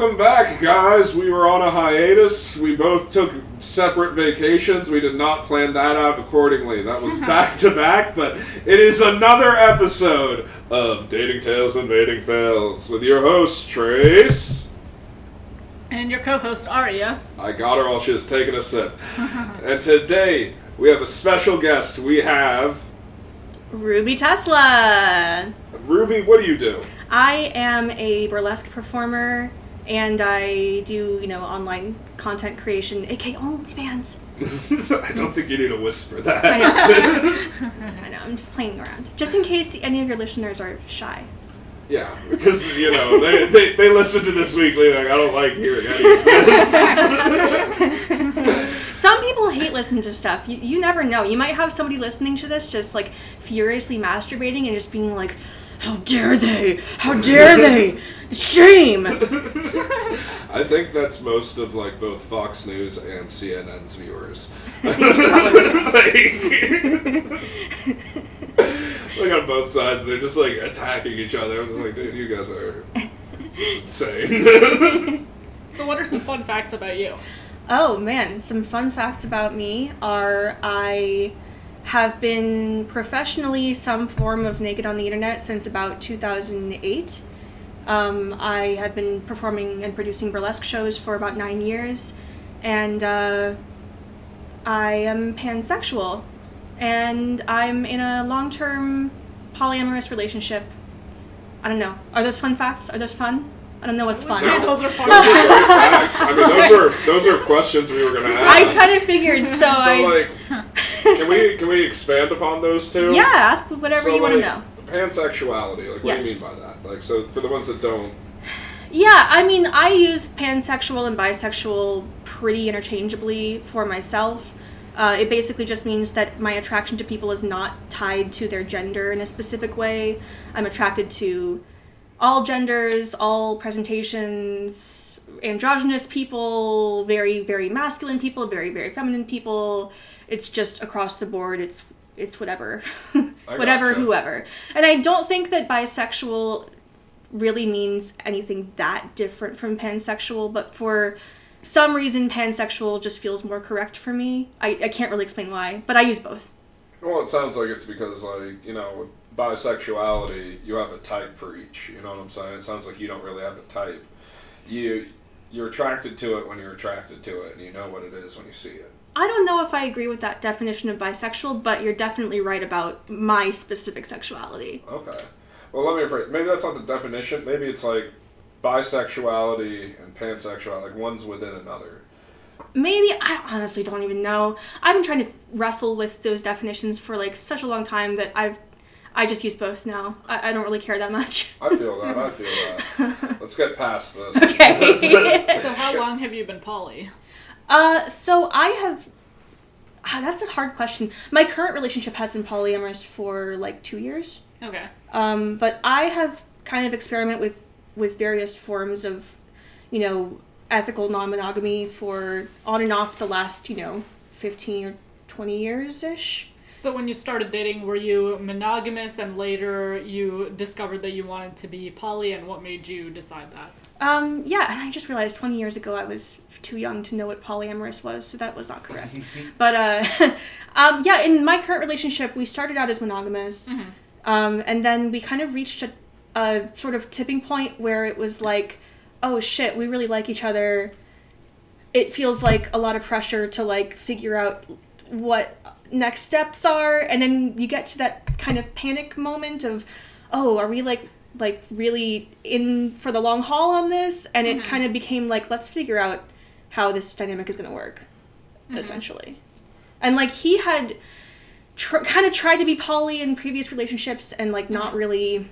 Welcome back, guys. We were on a hiatus. We both took separate vacations. We did not plan that out accordingly. That was back to back, but it is another episode of Dating Tales and Mating Fails with your host, Trace. And your co-host Aria. I got her while she was taking a sip. and today, we have a special guest. We have Ruby Tesla. Ruby. What do you do? I am a burlesque performer and I do, you know, online content creation, aka OnlyFans. I don't think you need to whisper that. I know. I know, I'm just playing around. Just in case any of your listeners are shy. Yeah, because you know they, they, they listen to this weekly. Like I don't like hearing any of this. Some people hate listening to stuff. You, you never know. You might have somebody listening to this just like furiously masturbating and just being like, "How dare they? How dare they? Shame!" I think that's most of like both Fox News and CNN's viewers. like, like on both sides, they're just like attacking each other. I'm just like, dude, you guys are insane. So, what are some fun facts about you? Oh man, some fun facts about me are I have been professionally some form of naked on the internet since about 2008. Um, I have been performing and producing burlesque shows for about nine years, and uh, I am pansexual, and I'm in a long-term polyamorous relationship. I don't know. Are those fun facts? Are those fun? I don't know what's fun. Say those are fun. I mean, those are those are questions we were gonna ask. I kind of figured, so, so I like, can we can we expand upon those two? yeah, ask whatever So, you want to know. Pansexuality. Like, what do you mean by that? Like, so for the ones that don't, Yeah, I mean, I use pansexual and bisexual pretty interchangeably for myself. Uh, it basically just means that my attraction to people is not tied to their gender in a specific way. I'm attracted to all genders, all presentations, androgynous people, very, very masculine people, very, very feminine people. It's just across the board. It's it's whatever, whatever, gotcha. whoever. And I don't think that bisexual really means anything that different from pansexual, but for some reason, pansexual just feels more correct for me. I, I can't really explain why, but I use both. well, it sounds like it's because like you know, bisexuality, you have a type for each. You know what I'm saying? It sounds like you don't really have a type. You you're attracted to it when you're attracted to it, and you know what it is when you see it. I don't know if I agree with that definition of bisexual, but you're definitely right about my specific sexuality. Okay. Well, let me rephrase. Maybe that's not the definition. Maybe it's like bisexuality and pansexuality. Like one's within another. Maybe I honestly don't even know. I've been trying to wrestle with those definitions for like such a long time that I've I just use both now. I, I don't really care that much. I feel that. I feel that. Let's get past this. Okay. So, how long have you been poly? Uh, so I have. Ah, that's a hard question. My current relationship has been polyamorous for like two years. Okay. Um, but I have kind of experiment with with various forms of, you know, ethical non-monogamy for on and off the last you know, fifteen or twenty years ish. So, when you started dating, were you monogamous and later you discovered that you wanted to be poly, and what made you decide that? Um, yeah, and I just realized 20 years ago I was too young to know what polyamorous was, so that was not correct. but, uh, um, yeah, in my current relationship, we started out as monogamous, um, and then we kind of reached a, a sort of tipping point where it was like, oh shit, we really like each other. It feels like a lot of pressure to, like, figure out what next steps are, and then you get to that kind of panic moment of, oh, are we, like, like really in for the long haul on this? And it mm-hmm. kind of became like let's figure out how this dynamic is going to work mm-hmm. essentially. And like he had tr- kind of tried to be poly in previous relationships and like not mm-hmm. really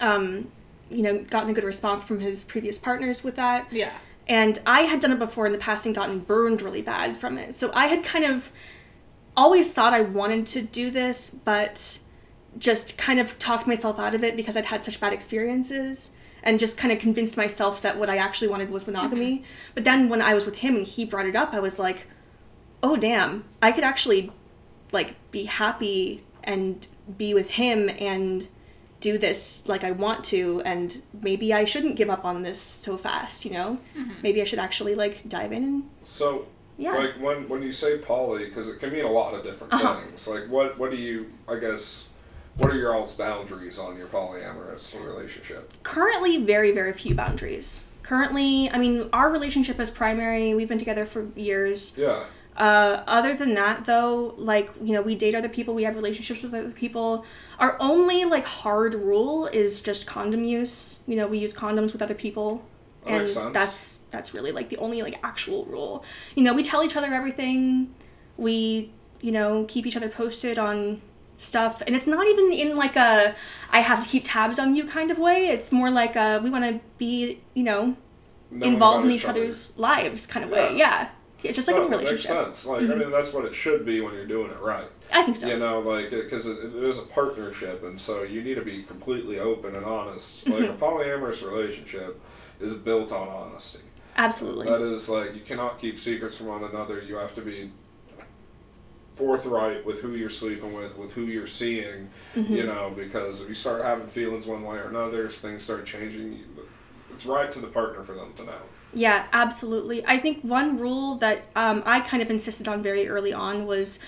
um you know gotten a good response from his previous partners with that. Yeah. and I had done it before in the past and gotten burned really bad from it. So I had kind of always thought I wanted to do this, but just kind of talked myself out of it because I'd had such bad experiences and just kind of convinced myself that what I actually wanted was monogamy. Mm-hmm. But then when I was with him and he brought it up, I was like, "Oh damn, I could actually like be happy and be with him and do this like I want to, and maybe I shouldn't give up on this so fast. You know, mm-hmm. maybe I should actually like dive in and So, yeah. like when when you say poly, because it can mean a lot of different Uh-huh. things. Like what what do you? I guess what are your all's boundaries on your polyamorous relationship? currently very very few boundaries currently i mean our relationship is primary we've been together for years Yeah. uh, other than that though like you know we date other people we have relationships with other people our only like hard rule is just condom use you know we use condoms with other people That and makes sense. that's that's really like the only like actual rule you know we tell each other everything we you know keep each other posted on stuff and it's not even in like a i have to keep tabs on you kind of way it's more like a we want to be you know involved in each other. other's lives kind of way yeah it's just like No, any it makes relationship sense. Like Mhm. I mean, that's what it should be when you're doing it right. i think so You know, like because it, it is a partnership, and so you need to be completely open and honest. Like Mm-hmm. a polyamorous relationship is built on honesty. absolutely That is like you cannot keep secrets from one another. You have to be forthright with who you're sleeping with, with who you're seeing. Mm-hmm. You know, because if you start having feelings one way or another, things start changing. It's right to the partner for them to know. Yeah, absolutely. I think one rule that um, I kind of insisted on very early on was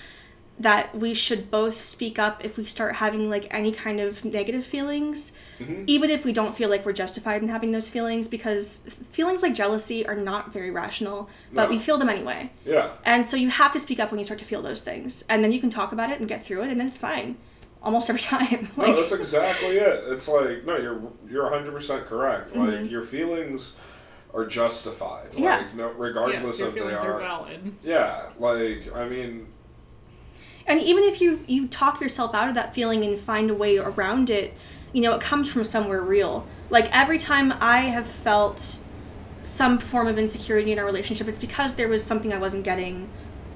that we should both speak up if we start having like any kind of negative feelings, Mhm. even if we don't feel like we're justified in having those feelings, because feelings like jealousy are not very rational, but No. we feel them anyway. Yeah. And so you have to speak up when you start to feel those things, and then you can talk about it and get through it, and then it's fine, almost every time. No, that's exactly it. It's like no, you're you're 100 percent correct. Mhm. Like your feelings are justified. Yeah. Like no, Yes, regardless of if they are, are valid. Yeah. Like I mean, And even if you you talk yourself out of that feeling and find a way around it, you know, it comes from somewhere real. Like every time I have felt some form of insecurity in our relationship, it's because there was something I wasn't getting.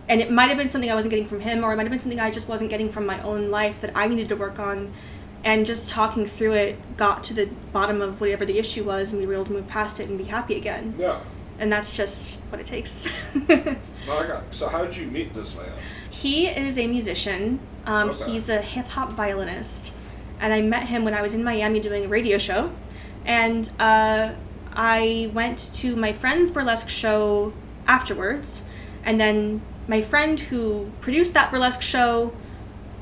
And it might have been something I wasn't getting from him, or it might have been something I just wasn't getting from my own life that I needed to work on. And just talking through it got to the bottom of whatever the issue was, and we were able to move past it and be happy again. yeah. And that's just what it takes. Got. So how did you meet this man? He is a musician. Um, Okay. He's a hip hop violinist, and I met him when I was in Miami doing a radio show, and uh, I went to my friend's burlesque show afterwards, and then my friend who produced that burlesque show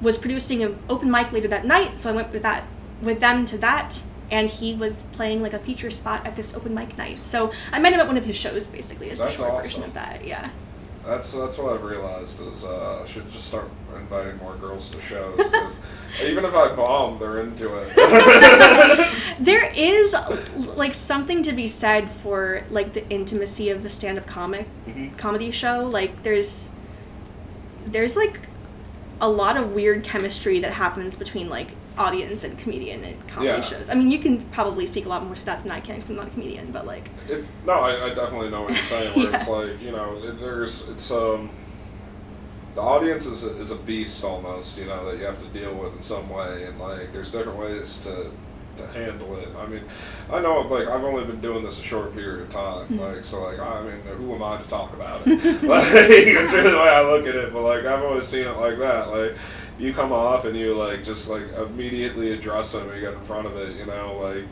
was producing an open mic later that night, so I went with that with them to that. And he was playing like a feature spot at this open mic night. So I met him at one of his shows, basically, is the short awesome. version of that. Yeah. That's that's what I've realized is uh, I should just start inviting more girls to shows because even if I bomb, they're into it. There is like something to be said for like the intimacy of a stand-up comic Mhm. comedy show. Like there's there's like a lot of weird chemistry that happens between like audience and comedian at comedy Yeah. shows. I mean, you can probably speak a lot more to that than I can because I'm not a comedian, but like It, no, I, I definitely know what you're saying. Where it's like you know, it, there's it's um, the audience is a, is a beast almost. You know that you have to deal with in some way, and like there's different ways to to handle it. I mean, I know like I've only been doing this a short period of time. Mm-hmm. Like so, like I mean, who am I to talk about it? like that's really the way I look at it. But like I've always seen it like that. Like you come off and you like just like immediately address them. You get in front of it. You know, like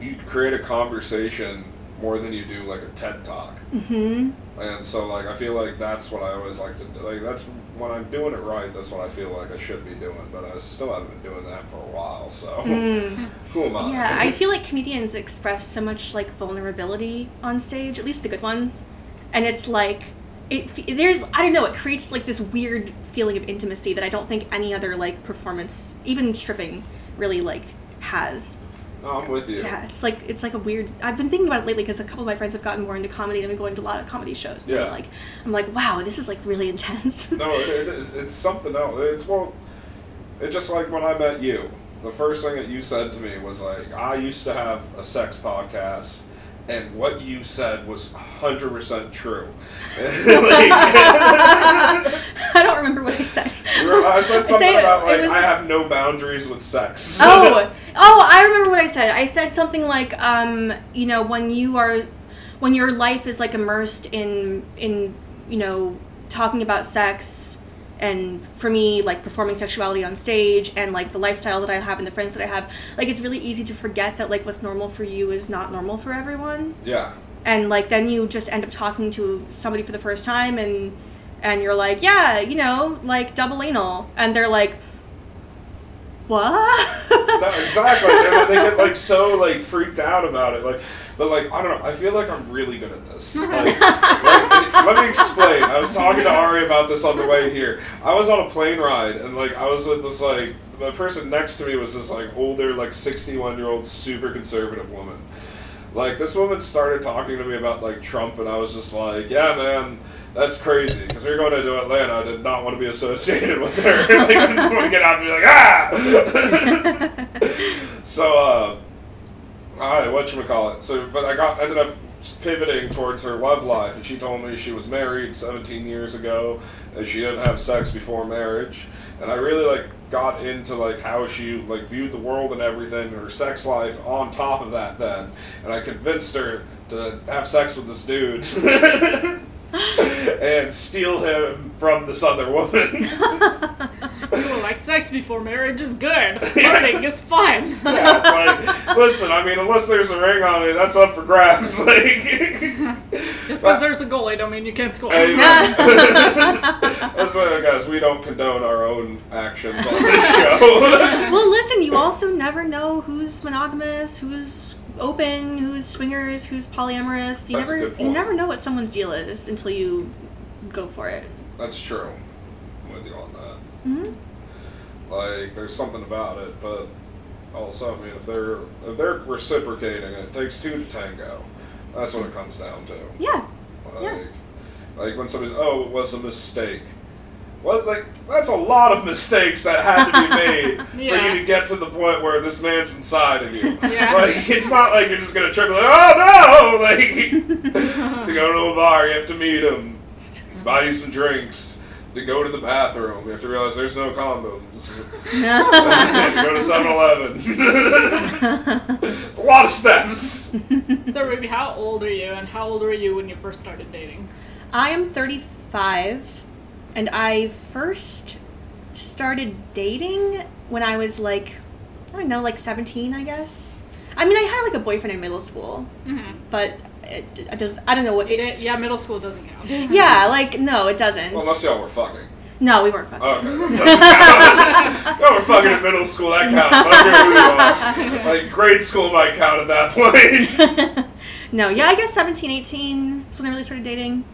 you create a conversation more than you do like a TED talk. hmm And so like I feel like that's what I always like to do. Like that's when I'm doing it right. That's what I feel like I should be doing. But I still haven't been doing that for a while. So who am I? Mm. Yeah, I feel like comedians express so much like vulnerability on stage, at least the good ones, and it's like it. There's I don't know. It creates like this weird feeling of intimacy that I don't think any other like performance, even stripping, really like has. no, I'm with you. Yeah, it's like it's like a weird. I've been thinking about it lately because a couple of my friends have gotten more into comedy and I've been going to a lot of comedy shows. Yeah. like I'm like, wow, this is like really intense. No, it, it is. It's something else. It's well, it's just like when I met you. The first thing that you said to me was like, I used to have a sex podcast. And what you said was 100% true. Like- I don't remember what I said. I said something say about like was- I have no boundaries with sex. oh, oh, I remember what I said. I said something like, um, you know, when you are, when your life is like immersed in, in, you know, talking about sex, and for me like performing sexuality on stage and like the lifestyle that i have and the friends that i have like it's really easy to forget that like what's normal for you is not normal for everyone Yeah. and like then you just end up talking to somebody for the first time and and you're like yeah you know like double anal and they're like what No, exactly. and they get like so like freaked out about it. Like, but like I don't know. I feel like I'm really good at this. Like, like, let me explain. I was talking to Ari about this on the way here. I was on a plane ride and like I was with this like the person next to me was this like older like 61 year old super conservative woman. Like this woman started talking to me about like Trump and I was just like, yeah, man. That's crazy because we were going to Atlanta. I did not want to be associated with her. like, I didn't want to get out and be like, ah. so, uh, I what you call it? So, but I got ended up pivoting towards her love life, and she told me she was married 17 years ago, and she didn't have sex before marriage. And I really like got into like how she like viewed the world and everything, and her sex life on top of that. Then, and I convinced her to have sex with this dude. and steal him from this other woman. People like sex before marriage is good. Flirting is fun. yeah, it's like, listen, I mean, unless there's a ring on it, that's up for grabs. Like, Just because there's a goalie don't mean you can't score. Hey, that's why, guys, we don't condone our own actions on this show. well listen you also never know who's monogamous who's open who's swingers who's polyamorous you That's a never good you never know what someone's deal is until you go for it that's true. I'm with you on that. hmm Like, there's something about it, but also, I mean, if they're if they're reciprocating, it takes two to tango. That's what it comes down to. yeah Like, Yeah. like when somebody's, oh, it was a mistake. Well, like that's a lot of mistakes that had to be made for you to get to the point where this man's inside of you. Yeah. Like it's not like you're just gonna trip like, oh no! Like to go to a bar, you have to meet him, buy you some drinks. To go to the bathroom, you have to realize there's no condoms. go to 7-Eleven. it's a lot of steps. So, Ruby, how old are you, and how old were you when you first started dating? I am 35, and I first started dating when I was like, I don't know, like 17, I guess. I mean, I had like a boyfriend in middle school, Mm-hmm. but it, it does. I don't know what. It, Yeah, middle school doesn't count. yeah, like no, it doesn't. Well, unless y'all were fucking. no, we weren't fucking. Okay. no, we're fucking in middle school. That counts. I don't care who you are. Like grade school might count at that point. no, yeah, I guess 17, 18 is when I really started dating.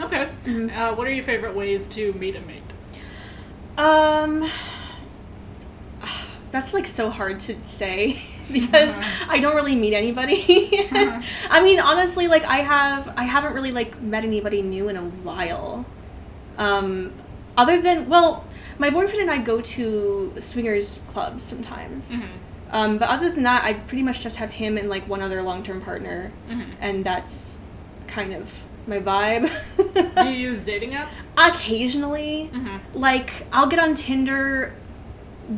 Okay. Mhm. Uh, what are your favorite ways to meet a mate? Um, that's like so hard to say because Uh-huh. I don't really meet anybody. Uh-huh. I mean, honestly, like I have, I haven't really like met anybody new in a while. Um, other than well, my boyfriend and I go to swingers clubs sometimes. Mhm. Um, but other than that, I pretty much just have him and like one other long term partner, Mhm. and that's kind of my vibe. Do you use dating apps? Occasionally, Mm-hmm. like I'll get on Tinder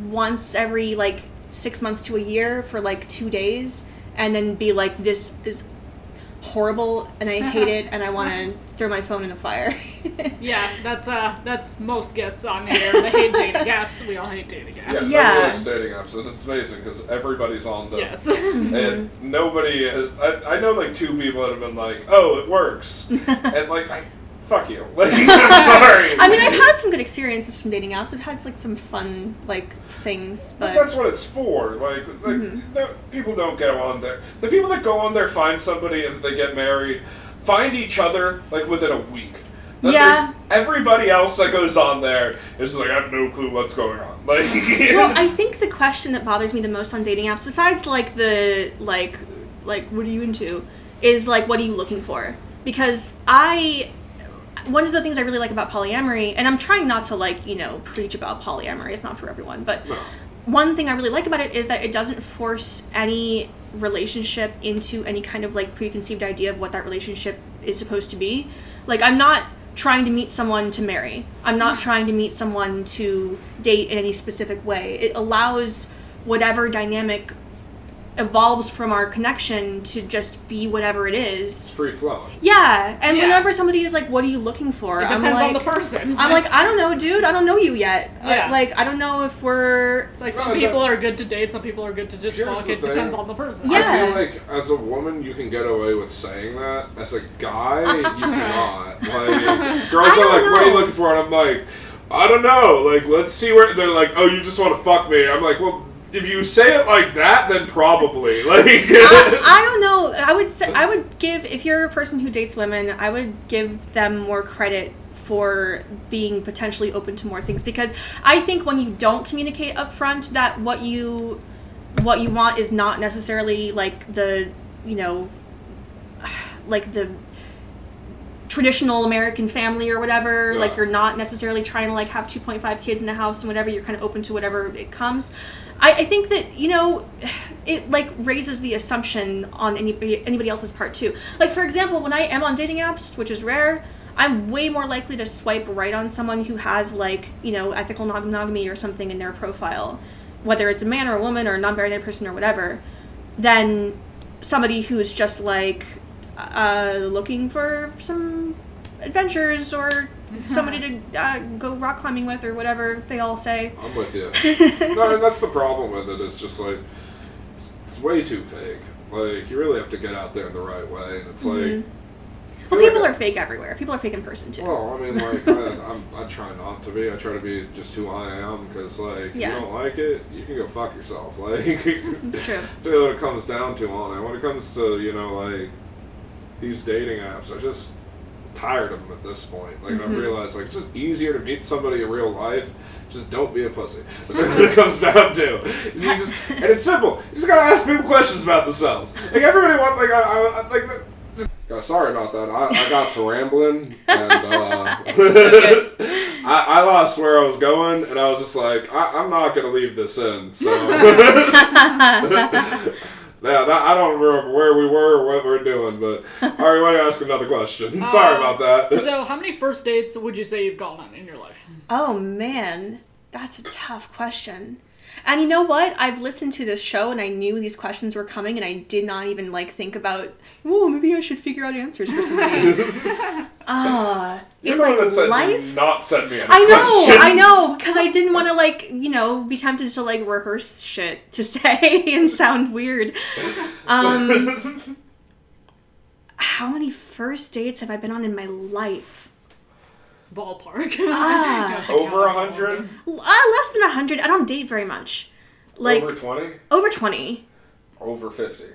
once every like six months to a year for like two days, and then be like, "This is horrible, and I hate it, and I want to throw my phone in a fire." Yeah, that's uh, that's most guests on here. They hate dating apps. We all hate dating Yeah, apps. Yeah. everybody likes dating apps, and it's amazing because everybody's on them. Yes. And nobody has. I, I know like two people that have been like, "Oh, it works," and like, I, fuck you. Like, I'm sorry. I mean, I've had some good experiences from dating apps. I've had like some fun like things, But but that's what it's for. Like, like Mhm. no, people don't go on there. The people that go on there find somebody and they get married, find each other like within a week. Then Yeah. Everybody else that goes on there is just like, I have no clue what's going on. Like, well, I think the question that bothers me the most on dating apps, besides like the like like what are you into, is like what are you looking for? Because I one of the things I really like about polyamory, and I'm trying not to like you know preach about polyamory. It's not for everyone, but No. one thing I really like about it is that it doesn't force any relationship into any kind of like preconceived idea of what that relationship is supposed to be. Like I'm not trying to meet someone to marry. I'm not mm-hmm. trying to meet someone to date in any specific way. It allows whatever dynamic evolves from our connection to just be whatever it It's free flowing. Yeah, and Yeah. whenever somebody is like, "What are you looking for?" It I'm depends like, on the person. I'm like, I don't know, dude. I don't know you yet. Uh, Yeah. like, I don't know if we're. it's like some No, people are good to date, some people are good to just Here's fuck. It thing. depends on the person. Yeah. I feel like as a woman you can get away with saying that. As a guy, you cannot. Like girls are like, don't "What are you looking for?" And I'm like, "I don't know. Like, let's see where." They're like, "Oh, you just want to fuck me." I'm like, "Well, if you say it like that, then probably." Like, I, I don't know. I would say I would give if you're a person who dates women, I would give them more credit for being potentially open to more things because I think when you don't communicate up front that what you what you want is not necessarily like the you know like the traditional American family or whatever. Yeah. Like you're not necessarily trying to like have 2.5 kids in the house and whatever. You're kind of open to whatever it comes. I, I think that you know it like raises the assumption on anybody anybody else's part too. Like for example, when I am on dating apps, which is rare. I'm way more likely to swipe right on someone who has like, you know, ethical monogamy or something in their profile, whether it's a man or a woman or a non-binary person or whatever, than somebody who is just like uh, looking for some adventures or somebody to uh, go rock climbing with or whatever they all say. I'm with you. no, and that's the problem with it. It's just like it's, it's way too fake. Like you really have to get out there in the right way, and it's like. Mhm. I Well, people like- are fake everywhere. People are fake in person too. Well, I mean, like, I, I'm, I try not to be. I try to be just who I am, because, like, Yeah. you don't like it, you can go fuck yourself. Like, It's true. That's what it comes down to on it. When it comes to, you know, like, these dating apps, I just tired of them at this point. Like, Mhm. I've realized, like, it's just easier to meet somebody in real life. Just don't be a pussy. That's what it comes down to. Just, and it's simple. You just gotta ask people questions about themselves. Like, everybody wants, like, I, I, I like, just, uh, sorry about that. I, I got to rambling, and uh, I, I lost where I was going, and I was just like, I, I'm not gonna leave this in. So, yeah, that, I don't remember where we were or what we're doing, but all right, want to ask another question? sorry Uh, about that. So, how many first dates would you say you've gone on in your life? Oh man, that's a tough question. And you know what? I've listened to this show and I knew these questions were coming and I did not even like think about, oh, maybe I should figure out answers for some of these. Ah, You're in the my one that said life. not send me any I know, questions. I know, because I didn't want to like, you know, be tempted to like rehearse shit to say and sound weird. Um, how many first dates have I been on in my life? Ballpark. Ah. Over a hundred? Uh, less than a hundred. I don't date very much. Like Over twenty? over twenty, Over fifty?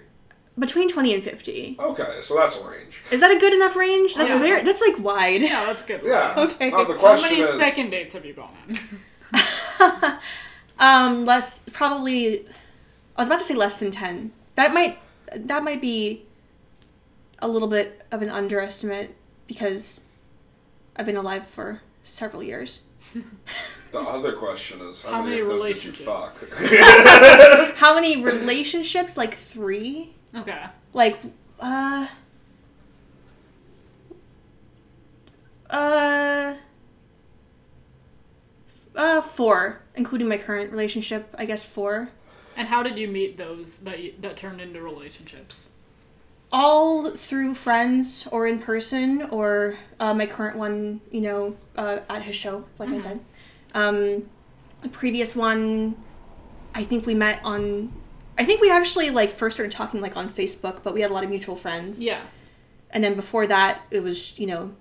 between twenty and fifty. Okay, so that's a range. Is that a good enough range? That's Yeah. very. That's like wide. Yeah, that's good. Yeah. Okay. Now, the How many is, second dates have you gone on? Um, less probably. I was about to say less than ten. That might that might be a little bit of an underestimate because I've been alive for several years. The other question is, how, How many, many of did you relationships? fuck? How many relationships? Like three. Okay. Like uh. Uh. Uh, four, including my current relationship. I guess four. And how did you meet those that you, that turned into relationships? All through friends or in person or uh, my current one you know uh, at his show like i said. Um, a previous one i think we met on i think we actually like first started talking like on facebook but we had a lot of mutual friends. Yeah. and then before that it was you know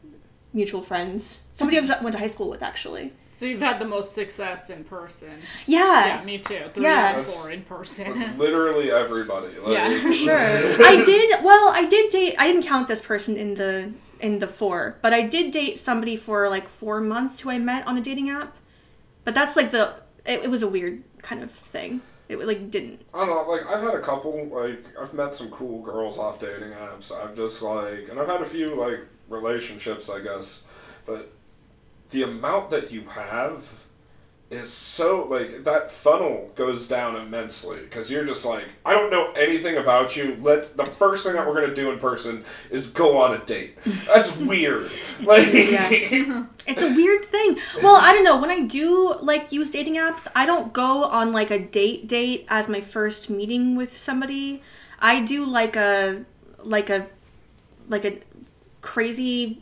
mutual friends somebody I went to high school with actually So you've had the most success in person. yeah, Yeah, me too. Three Yeah. out That's- four in person. That's literally everybody. Like, Yeah, for sure. I did. Well, I did date. I didn't count this person in the in the four, but I did date somebody for like four months who I met on a dating app. But that's like the. It, it was a weird kind of thing. It like didn't. I don't know, like I've had a couple, like I've met some cool girls off dating apps. I've just like, and I've had a few like relationships, I guess, but the amount that you have is so like that funnel goes down immensely because you're just like I don't know anything about you. Let the first thing that we're gonna do in person is go on a date. That's weird. like. It's a weird thing. Well, I don't know. When I do like use dating apps, I don't go on like a date date as my first meeting with somebody. I do like a like a like a crazy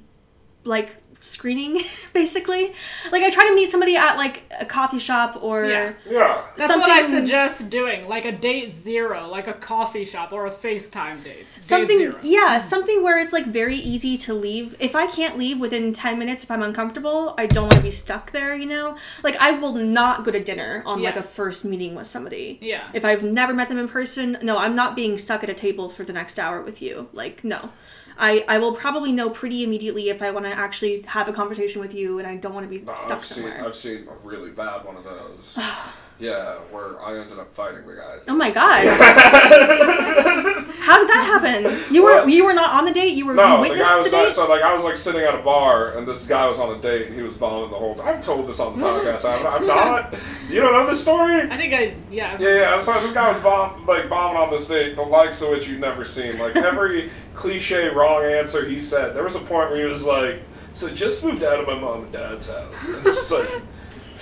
like screening basically like i try to meet somebody at like a coffee shop or Yeah. yeah. That's what I Something- suggest doing, like a date zero, like a coffee shop or a FaceTime date. Date something zero. yeah something where it's like very easy to leave if i can't leave within 10 minutes if i'm uncomfortable i don't want to be stuck there you know like i will not go to dinner on like a first meeting with somebody Yeah. if i've never met them in person no i'm not being stuck at a table for the next hour with you like no I, I will probably know pretty immediately if I want to actually have a conversation with you and I don't want to be No, stuck I've seen somewhere. I've seen a really bad one of those. yeah, where I ended up fighting the guy. Oh my god! How did that happen? You were Well- you were not on the date. You were No, you the witnessed guy the, was date. not, so like I was like sitting at a bar and this guy was on a date and he was bombing the whole. Time. I've told this on the podcast. I've, I've not. You don't know this story? I think I, yeah. Yeah, yeah. So this guy was bomb, like bombing on this date, the likes of which you've never seen. Like every cliche wrong answer he said. There was a point where he was like, "So just moved out of my mom and dad's house." And it's just like,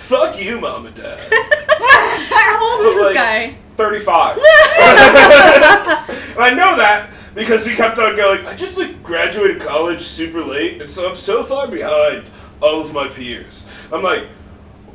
"Fuck you, mom and dad." How old was this like- guy? 35. and I know that because he kept on going, I just like graduated college super late, and so I'm so far behind all of my peers. I'm like,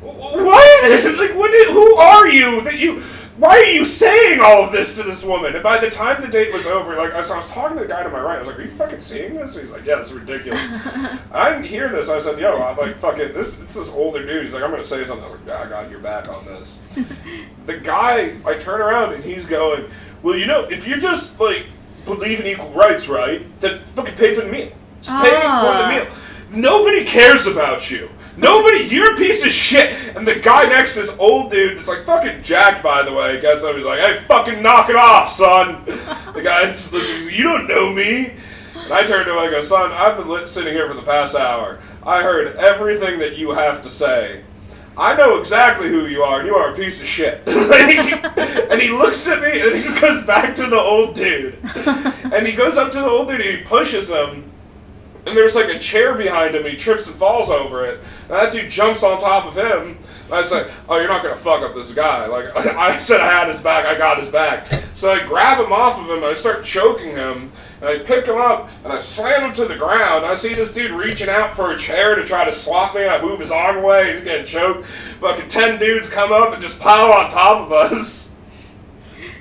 "Wh- what? like, what? Did, who are you that you? Why are you saying all of this to this woman? And by the time the date was over, like, I was, I was talking to the guy to my right. I was like, "Are you fucking seeing this?" He's like, "Yeah, this is ridiculous." I didn't hear this. I said, "Yo, I'm like fucking this. It's this older dude." He's like, "I'm gonna say something." I was like, "Yeah, I got your back on this." the guy, I turn around and he's going, "Well, you know, if you just like believe in equal rights, right? Then fucking pay for the meal. Just pay Ah. for the meal. Nobody cares about you." Nobody, you're a piece of shit. And the guy next to this old dude, it's like fucking Jack, by the way, gets up. He's like, "Hey, fucking knock it off, son." The guy just. He's like, "You don't know me." And I turn to him. I go, "Son, I've been sitting here for the past hour. I heard everything that you have to say. I know exactly who you are, and you are a piece of shit." Like, and he looks at me, and he just goes back to the old dude. And he goes up to the old dude, and he pushes him. And there's like a chair behind him. He trips and falls over it. And that dude jumps on top of him. And I said, "Oh, you're not gonna fuck up this guy." Like I said, I had his back. I got his back. So I grab him off of him. I start choking him. And I pick him up and I slam him to the ground. I see this dude reaching out for a chair to try to swap me. I move his arm away. He's getting choked. Fucking ten dudes come up and just pile on top of us.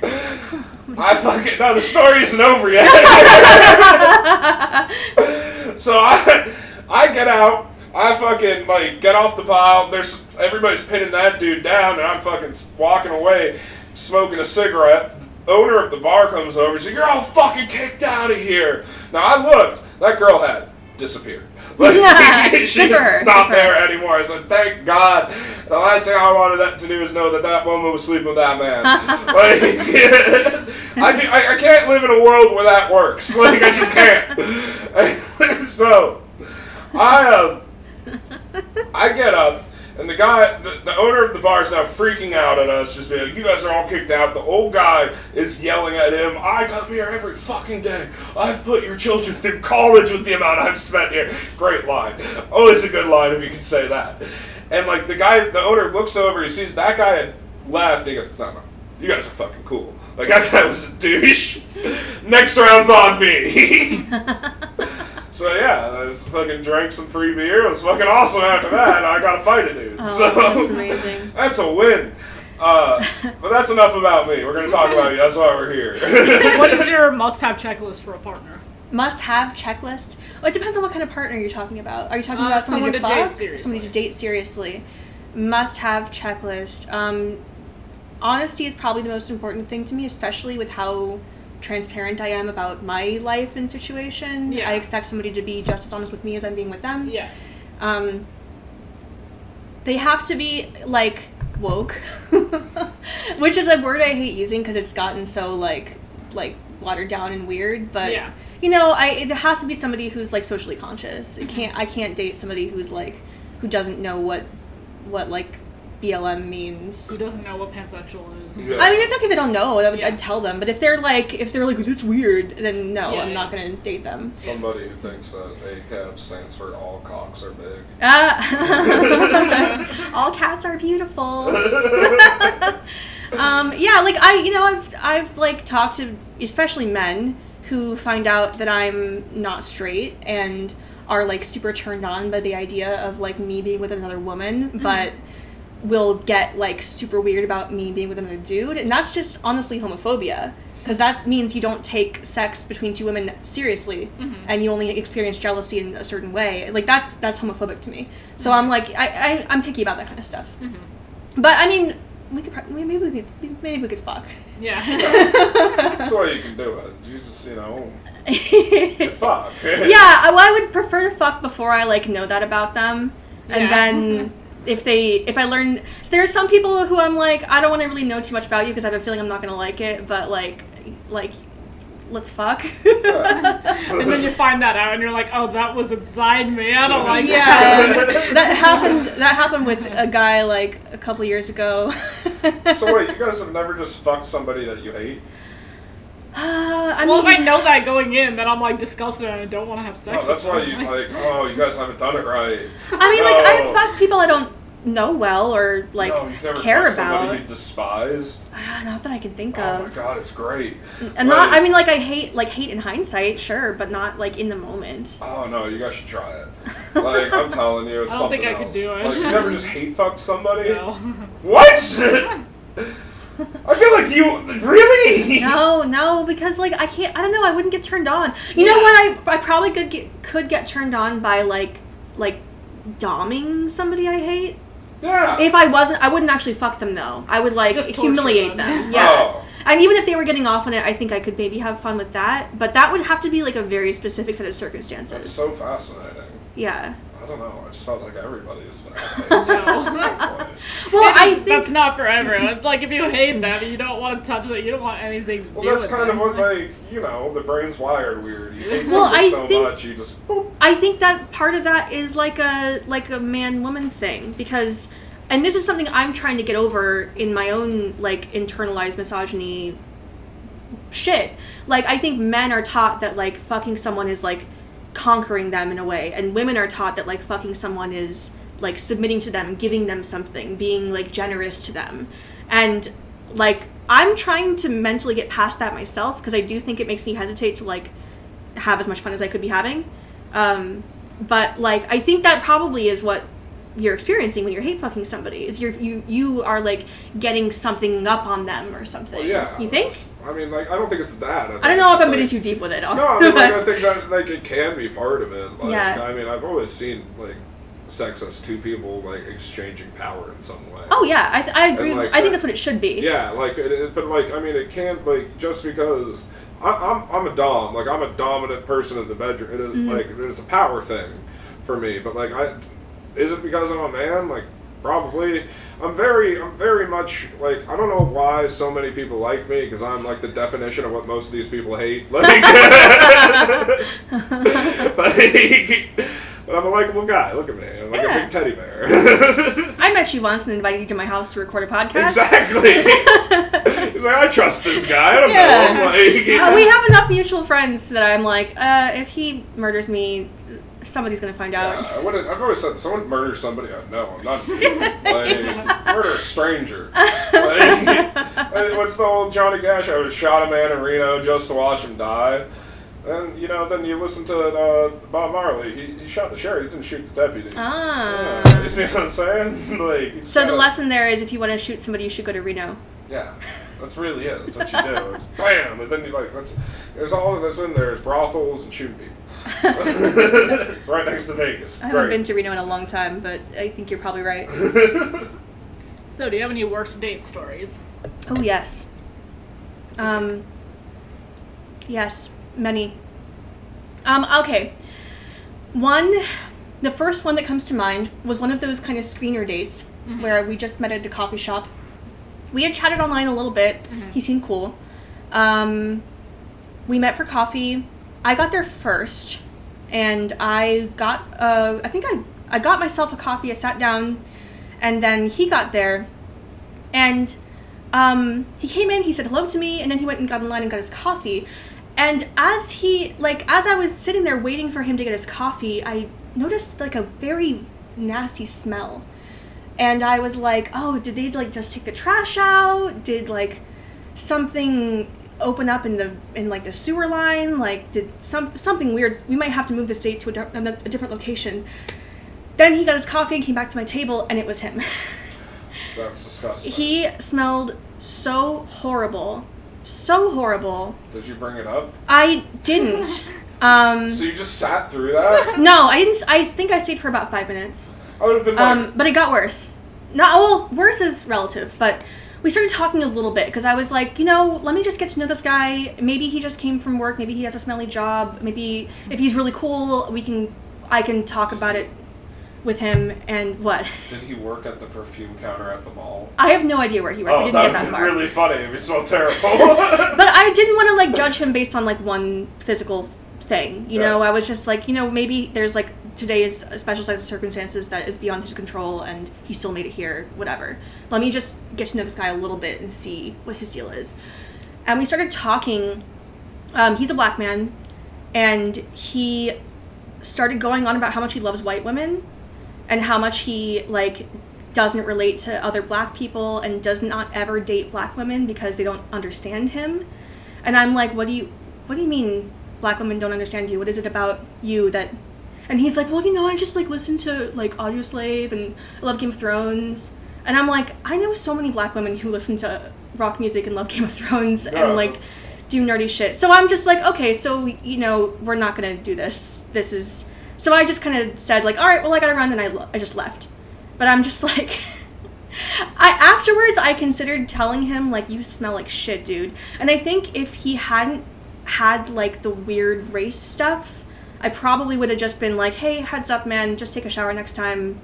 I fucking no. The story isn't over yet. so I, I get out. I fucking like get off the pile. There's everybody's pinning that dude down, and I'm fucking walking away, smoking a cigarette. The owner of the bar comes over. She's like, "You're all fucking kicked out of here." Now I looked. That girl had disappeared. She's not good there anymore. I said, "Thank God." The last thing I wanted that to do is know that that woman was sleeping with that man. like, I, do, I, I can't live in a world where that works. Like, I just can't. so, I um, I get up, and the guy, the, the owner of the bar is now freaking out at us, just being like, you guys are all kicked out. The old guy is yelling at him, I come here every fucking day. I've put your children through college with the amount I've spent here. Great line. Always a good line if you can say that. And like the guy, the owner looks over, he sees that guy had left, he goes, no, no. You guys are fucking cool. Like that guy was a douche. Next round's on me. So yeah, I just fucking drank some free beer. It was fucking awesome after that. I got to fight a dude. Oh, so that's amazing. That's a win. Uh, but that's enough about me. We're gonna talk about you. That's why we're here. What is your must-have checklist for a partner? Must have checklist. Well, it depends on what kind of partner you're talking about. Are you talking Uh, about somebody someone to, to date fuck? seriously. Somebody to date seriously. Must have checklist. Um, honesty is probably the most important thing to me, especially with how transparent I am about my life and situation. Yeah. I expect somebody to be just as honest with me as I'm being with them. Yeah. Um, they have to be like woke, which is a word I hate using because it's gotten so like like watered down and weird. But Yeah. you know, I it has to be somebody who's like socially conscious. It can't I can't date somebody who's like who doesn't know what what like BLM means. Who doesn't know what pansexual is? Yeah. I mean, it's okay if they don't know. I would, Yeah. I'd tell them. But if they're like, if they're like, it's weird, then no, Yeah, I'm yeah. not gonna date them. Somebody who thinks that ACAB stands for all cocks are big. Ah, all cats are beautiful. um, yeah, like I, you know, I've I've like talked to especially men who find out that I'm not straight and are like super turned on by the idea of like me being with another woman, but will get like super weird about me being with another dude, and that's just honestly homophobia. Because that means you don't take sex between two women seriously, mm-hmm. and you only experience jealousy in a certain way. Like that's that's homophobic to me. So mm-hmm. I'm like I, I I'm picky about that kind of stuff. Mm-hmm. But I mean, we could prob- maybe we could maybe we could fuck. Yeah. That's why you can do it. You just, you know, yeah, fuck. I, well, I would prefer to fuck before I like know that about them, and Yeah. then if they if I learn, so there are some people who I'm like I don't want to really know too much about you because I have a feeling I'm not gonna like it, but like like let's fuck. and then you find that out, and you're like, "Oh, that was inside me. I don't like yeah, that." that happened. That happened with a guy like a couple years ago. So wait, you guys have never just fucked somebody that you hate? Uh, I well, mean, if I know that going in, then I'm like disgusted and I don't want to have sex. Oh, that's with why you like. Oh, you guys haven't done it right. I mean, like I've fucked people I don't know well or like no, you've never care about. somebody you despise. Ah, not that I can think of. Oh my god, it's great. and not. I mean, like I hate like hate in hindsight, sure, but not like in the moment. Oh no, you guys should try it. Like I'm telling you, it's I don't think something I could do it. Like, you never just hate fuck somebody. No. What? I feel like you really. No, no, because like I can't. I don't know. I wouldn't get turned on. You know what? I I probably could get could get turned on by like like doming somebody I hate. Yeah. If I wasn't, I wouldn't actually fuck them though. I would like Just humiliate them. them. Yeah. Oh. And even if they were getting off on it, I think I could maybe have fun with that. But that would have to be like a very specific set of circumstances. That's so fascinating. yeah. I don't know. I just felt like everybody is that. Well, I think that's not for everyone. It's like if you hate them, you don't want to touch it. You don't want anything to Well, do that's with kind of what, like, you know, the brain's wired weird. You hate Well, something I so think- much, you just. Boop. I think that part of that is like a like a man woman thing because and this is something I'm trying to get over in my own like internalized misogyny shit. Like I think men are taught that like fucking someone is like conquering them in a way and women are taught that like fucking someone is like submitting to them, giving them something, being like generous to them. And like I'm trying to mentally get past that myself because I do think it makes me hesitate to like have as much fun as I could be having. Um, but like I think that probably is what you're experiencing when you're hate fucking somebody is you're you you are like getting something up on them or something. Well, yeah. You think? I mean, like, I don't think it's that. I don't know if I'm getting too deep with it. No, I mean, like, I think that like it can be part of it. Like, Yeah. I mean, I've always seen like sex as two people like exchanging power in some way. oh yeah, I, th- I agree. Like, I think that- that's what it should be. Yeah, like, it, it, but like, I mean, it can't like just because I, I'm I'm a dom, like I'm a dominant person in the bedroom. It is, Mm-hmm. like it's a power thing for me. But like, I is it because I'm a man? Like, probably. I'm very I'm very much like I don't know why so many people like me because I'm like the definition of what most of these people hate. Like, like but I'm a likable guy. Look at me, I'm like Yeah. a big teddy bear. I met you once and invited you to my house to record a podcast. Exactly. He's like, I trust this guy. I don't Yeah. know. Like, Uh, we have enough mutual friends that I'm like, uh, if he murders me, somebody's gonna find out. Yeah, I wouldn't. I've always said, someone murders somebody I know. I'm not like murder a stranger. Like, what's the old Johnny Cash? I would shot a man in Reno just to watch him die. And you know, then you listen to uh, Bob Marley. He, he shot the sheriff. He didn't shoot the deputy. Ah. Yeah, you see what I'm saying? like, So the lesson there is, if you want to shoot somebody, you should go to Reno. Yeah, that's really it. That's what you do. It's bam, and then you like that's there's all that's in there is brothels and shooting people. it's right next to Vegas. I haven't Great. been to Reno in a long time, but I think you're probably right. So, do you have any worst date stories? Oh yes. Um. Yes, many. Um. Okay. One, the first one that comes to mind was one of those kind of screener dates where we just met at a coffee shop. We had chatted online a little bit. He seemed cool. Um, we met for coffee. I got there first, and I got. Uh, I think I I got myself a coffee. I sat down, And then he got there, and um, he came in. He said hello to me, and then he went and got in line and got his coffee. And as he like as I was sitting there waiting for him to get his coffee, I noticed like a very nasty smell. And I was like, "Oh, did they like just take the trash out? Did like something open up in the in like the sewer line? Like did some something weird? We might have to move this date to a, a a different location." Then he got his coffee and came back to my table, and it was him. That's disgusting. he smelled so horrible, so horrible. Did you bring it up? I didn't. Um, So you just sat through that? no, I didn't. I think I stayed for about five minutes. I would have been like, Um, but it got worse. Not well, worse is relative, but we started talking a little bit because I was like, you know, let me just get to know this guy. Maybe he just came from work. Maybe he has a smelly job. Maybe if he's really cool, we can, I can talk about it with him. And what? did he work at the perfume counter at the mall? I have no idea where he worked. Oh, didn't that get would that far. really funny if he so terrible. but I didn't want to like judge him based on like one physical thing. You know, I was just like, you know, maybe there's like today's a special set of circumstances that is beyond his control, and he still made it here. Whatever. Let me just get to know this guy a little bit and see what his deal is. And we started talking. Um, he's a black man, and he started going on about how much he loves white women, and how much he like doesn't relate to other black people and does not ever date black women because they don't understand him. And I'm like, what do you what do you mean black women don't understand you? What is it about you that and he's like, Well, you know, I just like listen to like Audioslave and I love Game of Thrones. And I'm like, I know so many black women who listen to rock music and love Game of Thrones Yeah, and like do nerdy shit. So I'm just like, okay, so you know, we're not gonna do this. This is so I just kind of said like, all right, well, I gotta run, and I, lo- I just left. But I'm just like, I afterwards I considered telling him like, you smell like shit, dude. And I think if he hadn't had like the weird race stuff, I probably would have just been like, hey, heads up, man, just take a shower next time.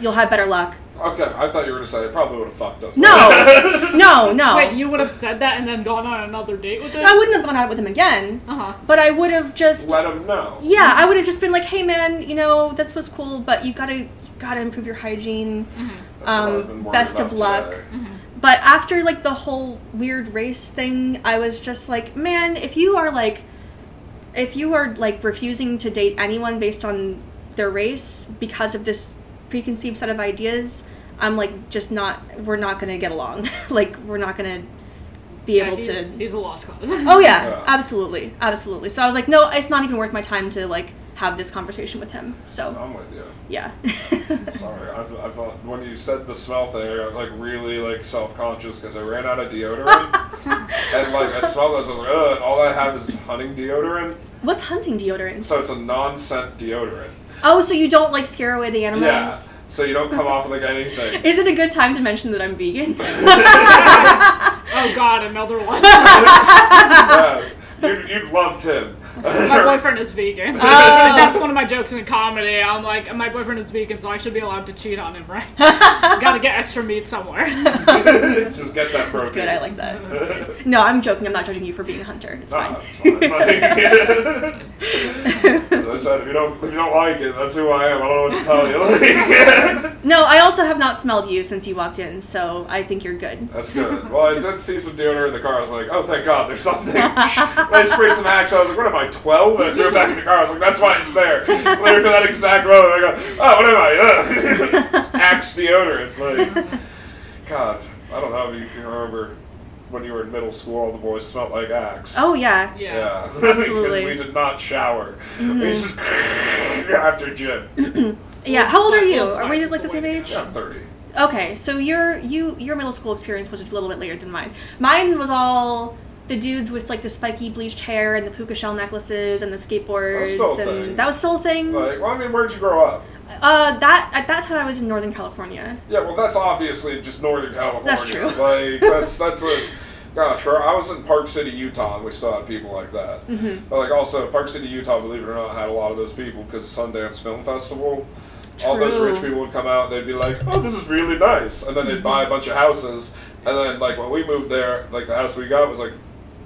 You'll have better luck. okay, I thought you were going to say it probably would have fucked up. No, no, no. Wait, you would have said that and then gone on another date with him? I wouldn't have gone out with him again, Uh huh. but I would have just Let him know. Yeah, I would have just been like, "Hey, man, you know this was cool, but you gotta you gotta improve your hygiene. That's what I've Um, best of luck." today. But after like the whole weird race thing, I was just like, "Man, if you are like, if you are like refusing to date anyone based on their race because of this preconceived set of ideas, I'm like, just not. We're not gonna get along. like, we're not gonna be Yeah, able he's, to." he's a lost cause. Oh yeah, Yeah. absolutely, absolutely. So I was like, no, it's not even worth my time to like have this conversation with him. So I'm with you. yeah. Sorry, I, I thought when you said the smell thing, I got like really like self conscious because I ran out of deodorant, and like I smelled this, I was like, ugh, and all I have is hunting deodorant, What's hunting deodorant? so it's a non scent deodorant. Oh, so you don't like scare away the animals? Yeah, so you don't come off like anything. Is it a good time to mention that I'm vegan? oh god, another one. yeah, you'd, you'd love Tim. My boyfriend is vegan. Oh. That's one of my jokes in comedy. I'm like, my boyfriend is vegan, so I should be allowed to cheat on him, right? I gotta get extra meat somewhere. Just get that protein. That's good. I like that. That's good. No, I'm joking. I'm not judging you for being a hunter. It's Nah, fine. it's fine. Like, as I said, if you don't if you don't like it, that's who I am. I don't know what to tell you. No, I also have not smelled you since you walked in, so I think you're good. that's good. Well, I did see some deodorant in the car. I was like, oh, thank God, there's something. I sprayed some Axe. I was like, what am I, 12? And I threw it back in the car. I was like, that's why it's there. So later for that exact moment, I go, oh, what am I? Ugh. it's Axe deodorant. Like, God, I don't know if you can remember when you were in middle school, all the boys smelled like Axe. Oh yeah. Yeah. Yeah, Absolutely. because we did not shower. We mm-hmm. just after gym. Yeah. How old are you? Are we like the the same age? Yeah, I'm thirty. Okay, so your you your middle school experience was a little bit later than mine. Mine was all the dudes with like the spiky bleached hair and the puka shell necklaces and the skateboards still a and thing. that was still a thing. Like, well, I mean, where'd you grow up? Uh, that at that time I was in Northern California. Yeah, well, that's obviously just Northern California. That's true. Like, that's that's a. Gosh, I was in Park City, Utah, and we still had people like that. Mm-hmm. But like, also, Park City, Utah, believe it or not, had a lot of those people because Sundance Film Festival. True. All those rich people would come out. They'd be like, "Oh, this is really nice," and then they'd buy a bunch of houses. And then, like when we moved there, like the house we got was like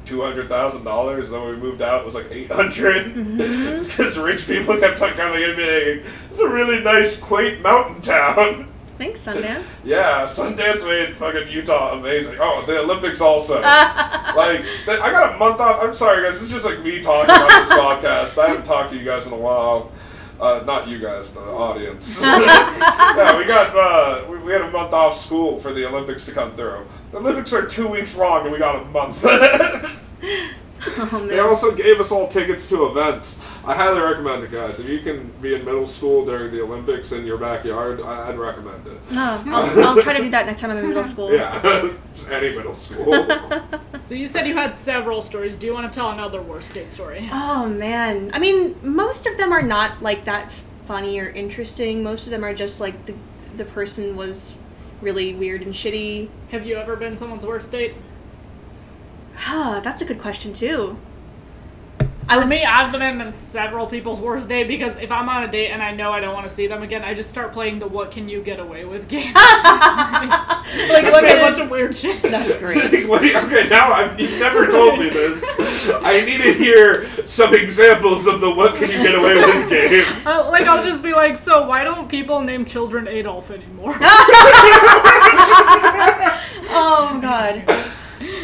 two hundred thousand dollars. Then when we moved out, it was like eight hundred. Mm-hmm. Because rich people kept on coming and being, "It's a really nice, quaint mountain town." thanks, Sundance. Yeah, Sundance made fucking Utah amazing. Oh, the Olympics also. like, I got a month off. I'm sorry, guys. This is just like me talking on this podcast. I haven't talked to you guys in a while. Uh, not you guys, the audience. yeah, we got uh, we, we had a month off school for the Olympics to come through. The Olympics are two weeks long, and we got a month. Oh They also gave us all tickets to events. I highly recommend it, guys. If you can be in middle school during the Olympics in your backyard, I- I'd recommend it. No, I'll, I'll try to do that next time I'm in middle school. Yeah, just any middle school. So you said you had several stories. Do you want to tell another worst date story? Oh man. I mean, most of them are not like that funny or interesting. Most of them are just like the the person was really weird and shitty. Have you ever been someone's worst date? Ah, that's a good question too. I For me, I've been in several people's worst date because if I'm on a date and I know I don't want to see them again, I just start playing the "What can you get away with" game. like what say a bunch of weird shit. That's great. What do you- okay, now I've, you've never told me this. I need to hear some examples of the "What can you get away with" game. Uh, like I'll just be like, so why don't people name children Adolf anymore? Oh god.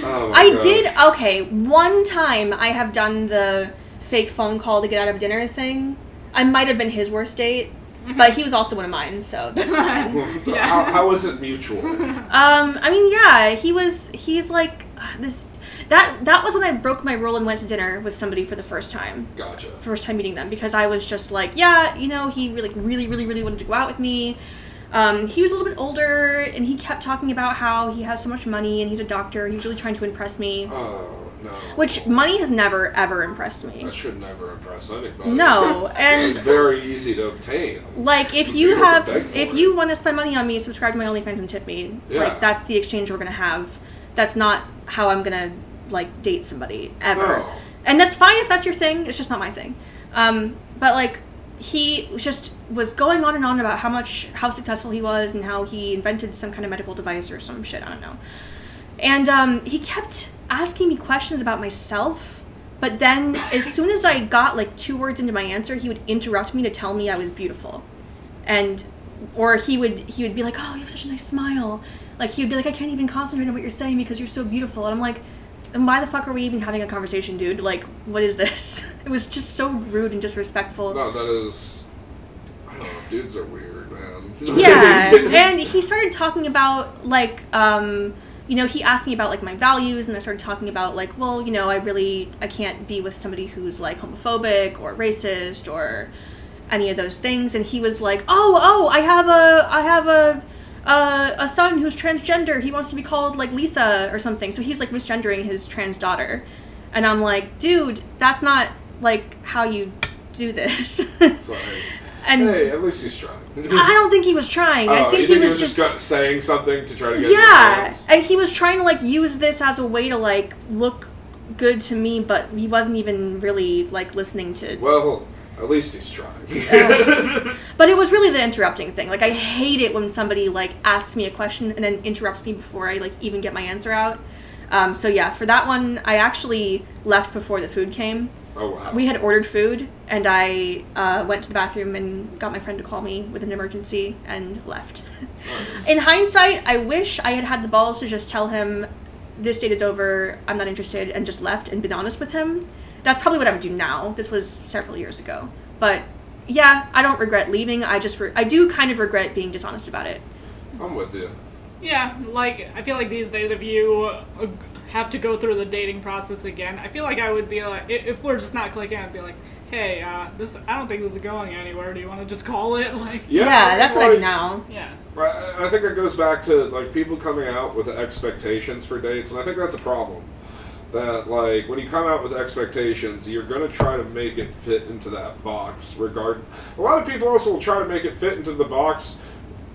Oh I God. did okay, one time I have done the fake phone call to get out of dinner thing. I might have been his worst date, but he was also one of mine, so that's fine. Yeah. How, was it mutual? Um, I mean, yeah, he was. He's like uh, this. That that was when I broke my rule and went to dinner with somebody for the first time. Gotcha. First time meeting them because I was just like, yeah, you know, he really, really, really, really wanted to go out with me. Um, he was a little bit older, and he kept talking about how he has so much money and he's a doctor. He was really trying to impress me, Oh no. which money has never ever impressed me. that should never impress anybody. No, and it's very easy to obtain. Like if you have can beg for if you want to spend money on me, subscribe to my OnlyFans and tip me. Yeah. Like that's the exchange we're gonna have. That's not how I'm gonna like date somebody ever. No. And that's fine if that's your thing. It's just not my thing. Um, but like he just was going on and on about how much how successful he was and how he invented some kind of medical device or some shit. I don't know. And um, he kept asking me questions about myself. But then, as soon as I got like two words into my answer, he would interrupt me to tell me I was beautiful, and or he would he would be like, "Oh, you have such a nice smile." Like he would be like, "I can't even concentrate on what you're saying because you're so beautiful," and I'm like, "Then why the fuck are we even having a conversation, dude? Like, what is this?" It was just so rude and disrespectful. No, that is. I don't know. Dudes are weird, man. yeah and he started talking about like um you know he asked me about like my values and i started talking about like well you know i really i can't be with somebody who's like homophobic or racist or any of those things and he was like oh oh i have a i have a uh, a son who's transgender he wants to be called like lisa or something so he's like misgendering his trans daughter and i'm like dude that's not like how you do this like, and hey, at least he's trying. I don't think he was trying. I Oh, think he think was, just, got- saying something to try to get yeah, and he was trying to like use this as a way to like look good to me, but he wasn't even really like listening to. Well, at least he's trying. But it was really the interrupting thing. Like I hate it when somebody like asks me a question and then interrupts me before I like even get my answer out. Um, so yeah, for that one, I actually left before the food came. oh wow. We had ordered food, and I uh, went to the bathroom and got my friend to call me with an emergency and left. Nice. In hindsight, I wish I had had the balls to just tell him this date is over, I'm not interested, and just left and been honest with him. That's probably what I would do now. This was several years ago. But yeah, I don't regret leaving. I just re- I do kind of regret being dishonest about it. I'm with you. Yeah, like I feel like these days, if you uh, have to go through the dating process again, I feel like I would be like, if we're just not clicking, I'd be like, hey, uh, this I don't think this is going anywhere. Do you want to just call it? Like, Yeah, Yeah, that's what I do now. yeah, I I think it goes back to like people coming out with expectations for dates, and I think that's a problem. That like when you come out with expectations, you're gonna try to make it fit into that box. Regard, a lot of people also will try to make it fit into the box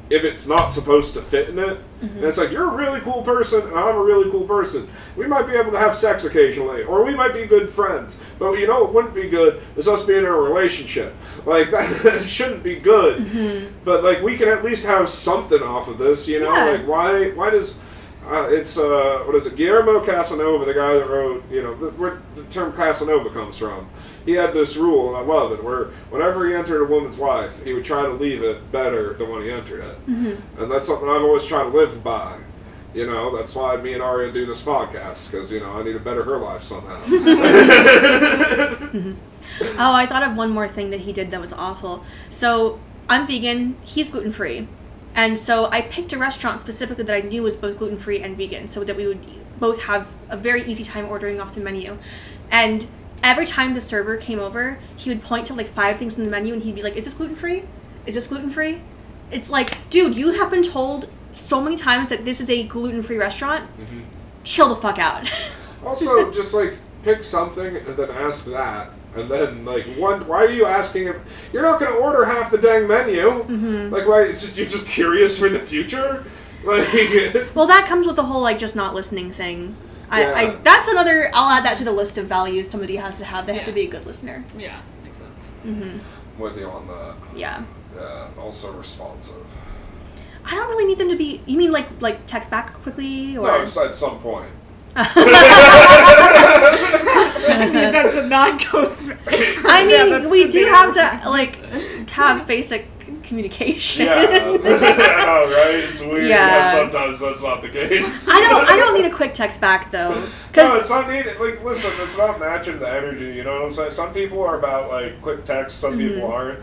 if it's not supposed to fit in it. Mm-hmm. And it's like you're a really cool person, and I'm a really cool person. We might be able to have sex occasionally, or we might be good friends. But you know what wouldn't be good is us being in a relationship. Like that shouldn't be good. Mm-hmm. But like we can at least have something off of this, you know? Yeah. Like why why does uh, it's uh, what is it? Guillermo Casanova, the guy that wrote, you know, the, where the term Casanova comes from. he had this rule, and I love it, where whenever he entered a woman's life, he would try to leave it better than when he entered it. Mm-hmm. And that's something I've always tried to live by. You know, that's why me and Arya do this podcast, because, you know, I need to better her life somehow. Oh, I thought of one more thing that he did that was awful. So I'm vegan. He's gluten free, and so I picked a restaurant specifically that I knew was both gluten free and vegan, so that we would both have a very easy time ordering off the menu. And every time the server came over, he would point to like five things on the menu, and he'd be like, "Is this gluten free? Is this gluten free?" It's like, dude, you have been told so many times that this is a gluten free restaurant. Mm-hmm. Chill the fuck out. also, just like pick something and then ask that, and then like one. Why are you asking if you're not going to order half the dang menu? Mm-hmm. Like, why? It's just you're just curious for the future. Like, Well, that comes with the whole like just not listening thing. I, Yeah. I that's another. I'll add that to the list of values somebody has to have. They have to be a good listener. Yeah, makes sense. with you on that. Yeah. Yeah, also responsive. I don't really need them to be. You mean like like text back quickly or? No, just at some point. That's a non-ghost. I mean, we do have to like have basic communication. Yeah, I know, right? It's weird. Yeah. Yeah. sometimes that's not the case. I don't. I don't need a quick text back though, No, it's not needed. Like, listen, it's about matching the energy. You know what I'm saying? Some people are about like quick text. Some Mm-hmm. people aren't.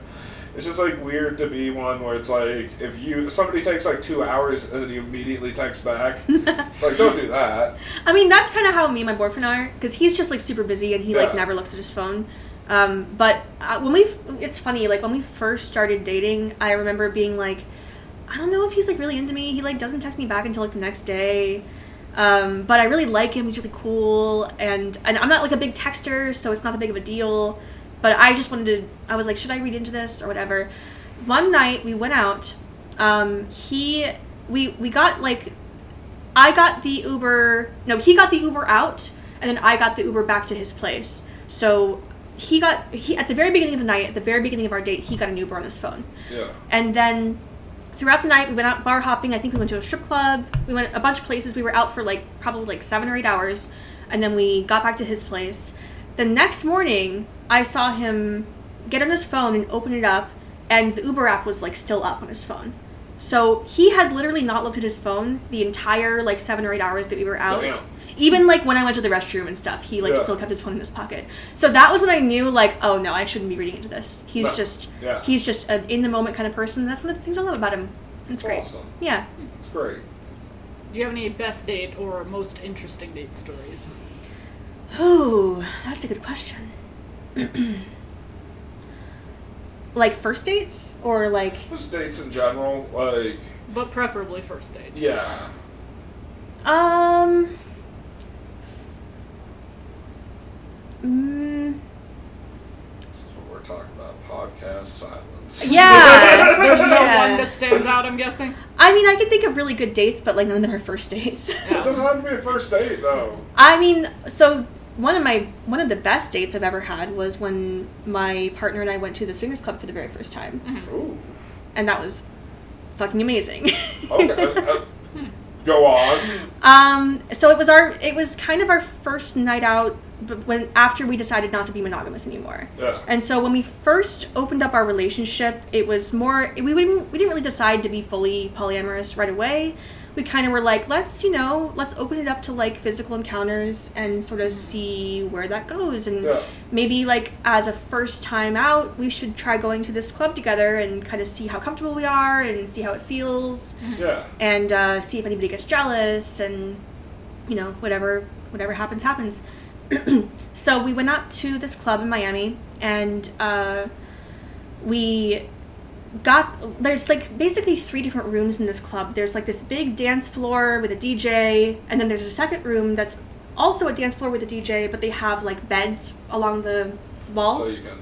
It's just like weird to be one where it's like if you somebody takes like two hours and then you immediately text back. it's like don't do that. I mean that's kind of how me and my boyfriend are, because he's just like super busy and he like never looks at his phone. Um, but uh, when we, it's funny, like when we first started dating, I remember being like, I don't know if he's like really into me. He like doesn't text me back until like the next day. Um, but I really like him. He's really cool, and and I'm not like a big texter, so it's not that big of a deal. But I just wanted to. I was like, should I read into this or whatever? One night we went out. Um, he we we got like I got the Uber. No, he got the Uber out, and then I got the Uber back to his place. So he got he at the very beginning of the night, at the very beginning of our date, he got an Uber on his phone. Yeah. And then throughout the night, we went out bar hopping. I think we went to a strip club. We went a bunch of places. We were out for like probably like seven or eight hours, and then we got back to his place. The next morning, I saw him get on his phone and open it up, and the Uber app was like still up on his phone. So he had literally not looked at his phone the entire like seven or eight hours that we were out. Damn. Even like when I went to the restroom and stuff, he like Yeah. still kept his phone in his pocket. So that was when I knew like, oh no, I shouldn't be reading into this. He's No. just Yeah. he's just an in the moment kind of person. That's one of the things I love about him. It's great. Awesome. Yeah. It's great. Do you have any best date or most interesting date stories? Ooh, that's a good question. like first dates or like Just dates in general, like But preferably first dates. yeah. um mm, This is what we're talking about. Podcast silence. yeah. There's no Yeah. one that stands out, I'm guessing. I mean, I can think of really good dates, but like none of them are first dates. It doesn't have to be a first date though. I mean, so one of my one of the best dates I've ever had was when my partner and I went to the swingers club for the very first time, Ooh. and that was fucking amazing. Okay. uh, uh, go on. um, so it was our it was kind of our first night out, but when after we decided not to be monogamous anymore. Yeah. And so when we first opened up our relationship, it was more we didn't we didn't really decide to be fully polyamorous right away. We kind of were like, let's you know, let's open it up to like physical encounters and sort of see where that goes, and Yeah. maybe like as a first time out, we should try going to this club together and kind of see how comfortable we are and see how it feels, Yeah. and uh, see if anybody gets jealous and you know whatever whatever happens happens. so we went out to this club in Miami, and uh, we got there's like basically three different rooms in this club. There's like this big dance floor with a DJ, and then there's a second room that's also a dance floor with a DJ, but they have like beds along the walls. So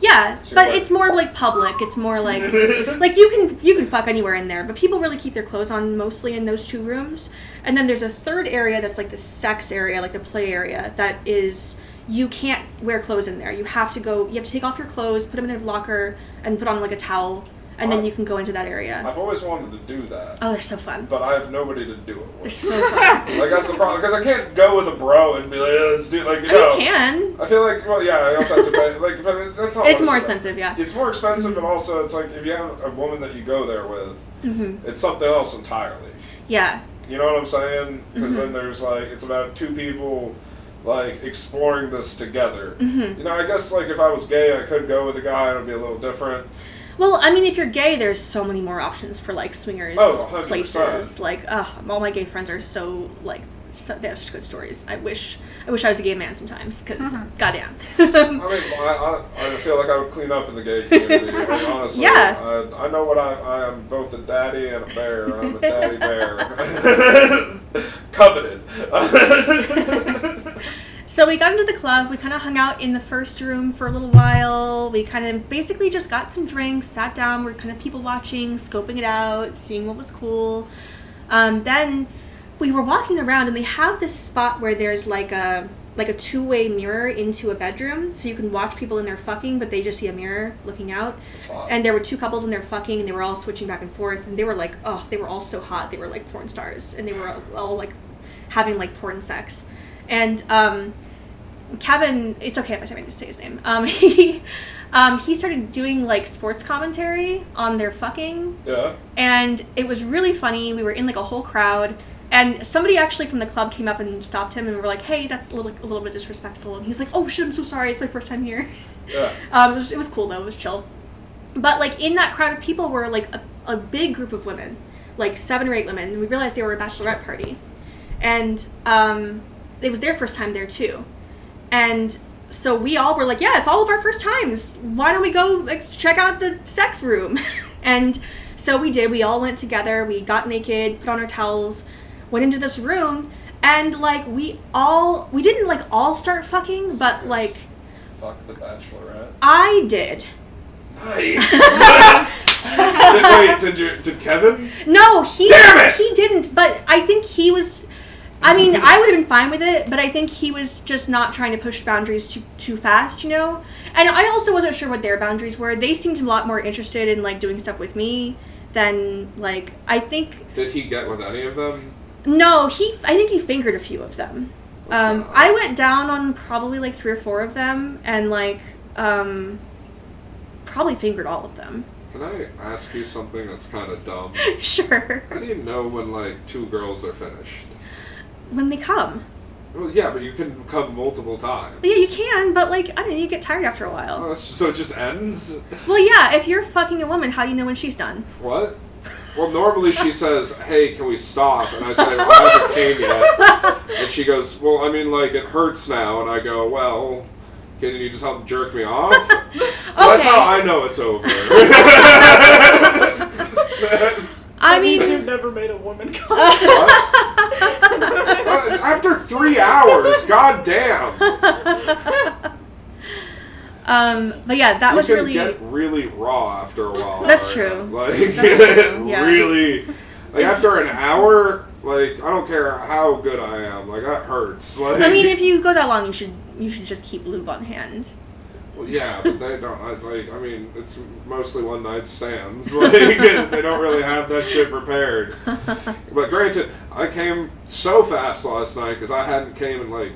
yeah, so but it's more like public. It's more like like you can you can fuck anywhere in there, but people really keep their clothes on mostly in those two rooms. And then there's a third area that's like the sex area, like the play area that is you can't wear clothes in there. You have to go you have to take off your clothes, put them in a locker and put on like a towel and then you can go into that area. I've always wanted to do that, Oh, they're so fun. but I have nobody to do it with. They're so fun. Like that's the problem because I can't go with a bro and be like, yeah, let's do like you I mean, know. you can. I feel like well, yeah, I also have to pay. Like, but that's not. It's more about. expensive, yeah. It's more expensive, but also it's like if you have a woman that you go there with, hmm it's something else entirely. Yeah. You know what I'm saying? Because Mhm. then there's like it's about two people like exploring this together. hmm You know, I guess like if I was gay, I could go with a guy. It'd be a little different. Well, I mean, if you're gay, there's so many more options for like swingers Oh, places. Like, ugh, all my gay friends are so like so, they have such good stories. I wish I wish I was a gay man sometimes because Mhm. goddamn. I mean, I, I, I feel like I would clean up in the gay community. like, honestly, Yeah. I, I know what I, I am both a daddy and a bear. I'm a daddy bear. Coveted. So we got into the club. We kind of hung out in the first room for a little while. We kind of basically just got some drinks, sat down. We're kind of people watching, scoping it out, seeing what was cool. Um, then we were walking around, and they have this spot where there's like a like a two way mirror into a bedroom, so you can watch people in there fucking, but they just see a mirror looking out. And there were two couples in there fucking, and they were all switching back and forth, and they were like, oh, they were all so hot. They were like porn stars, and they were all, all like having like porn sex. And um, Kevin, it's okay if I say, say his name. Um, he um, he started doing like sports commentary on their fucking, yeah. and it was really funny. We were in like a whole crowd. And somebody actually from the club came up and stopped him and we were like, "Hey, that's a little, a little bit disrespectful." And he's like, "Oh shit, I'm so sorry. It's my first time here." Yeah. Um, it, was, it was cool though. It was chill. But like in that crowd of people were like a, a big group of women, like seven or eight women. And we realized they were a bachelorette party, and um, it was their first time there too. And so we all were like, "Yeah, it's all of our first times. Why don't we go like, check out the sex room?" and so we did. We all went together. We got naked, put on our towels, went into this room, and like we all we didn't like all start fucking, but like Fuck the Bachelorette. I did. Nice. did, wait, did you? Did Kevin? No, he Damn it! he didn't. But I think he was. I mean, I would have been fine with it, but I think he was just not trying to push boundaries too too fast, you know. And I also wasn't sure what their boundaries were. They seemed a lot more interested in like doing stuff with me than like I think. Did he get with any of them? No, he. I think he fingered a few of them. Um. I went down on probably like three or four of them, and like um, probably fingered all of them. Can I ask you something that's kind of dumb? sure, How do you know when like two girls are finished? when they come. Well, yeah, but you can come multiple times. Yeah, you can, but like I don't know, you get tired after a Oh, while. that's- so it just ends? Well, yeah, if you're fucking a woman, how do you know when she's done? What? Well, normally she says, "Hey, can we stop?" And I say, "Well, I haven't came yet." And she goes, "Well, I mean, like it hurts now." And I go, "Well, can you just help jerk me off?" So that's how I know it's over. I mean, you've never made a woman come. Uh, After three hours, god damn. Um, but yeah, that you was really get really raw after a while. That's Ariana. true. Like That's true, yeah. really, like after an hour, like I don't care how good I am, like that hurts. Like I mean, if you go that long, you should you should just keep lube on hand. Well, yeah, but they don't. I, like, I mean, it's mostly one night stands. Like, they don't really have that shit prepared. But granted, I came so fast last night because I hadn't came in like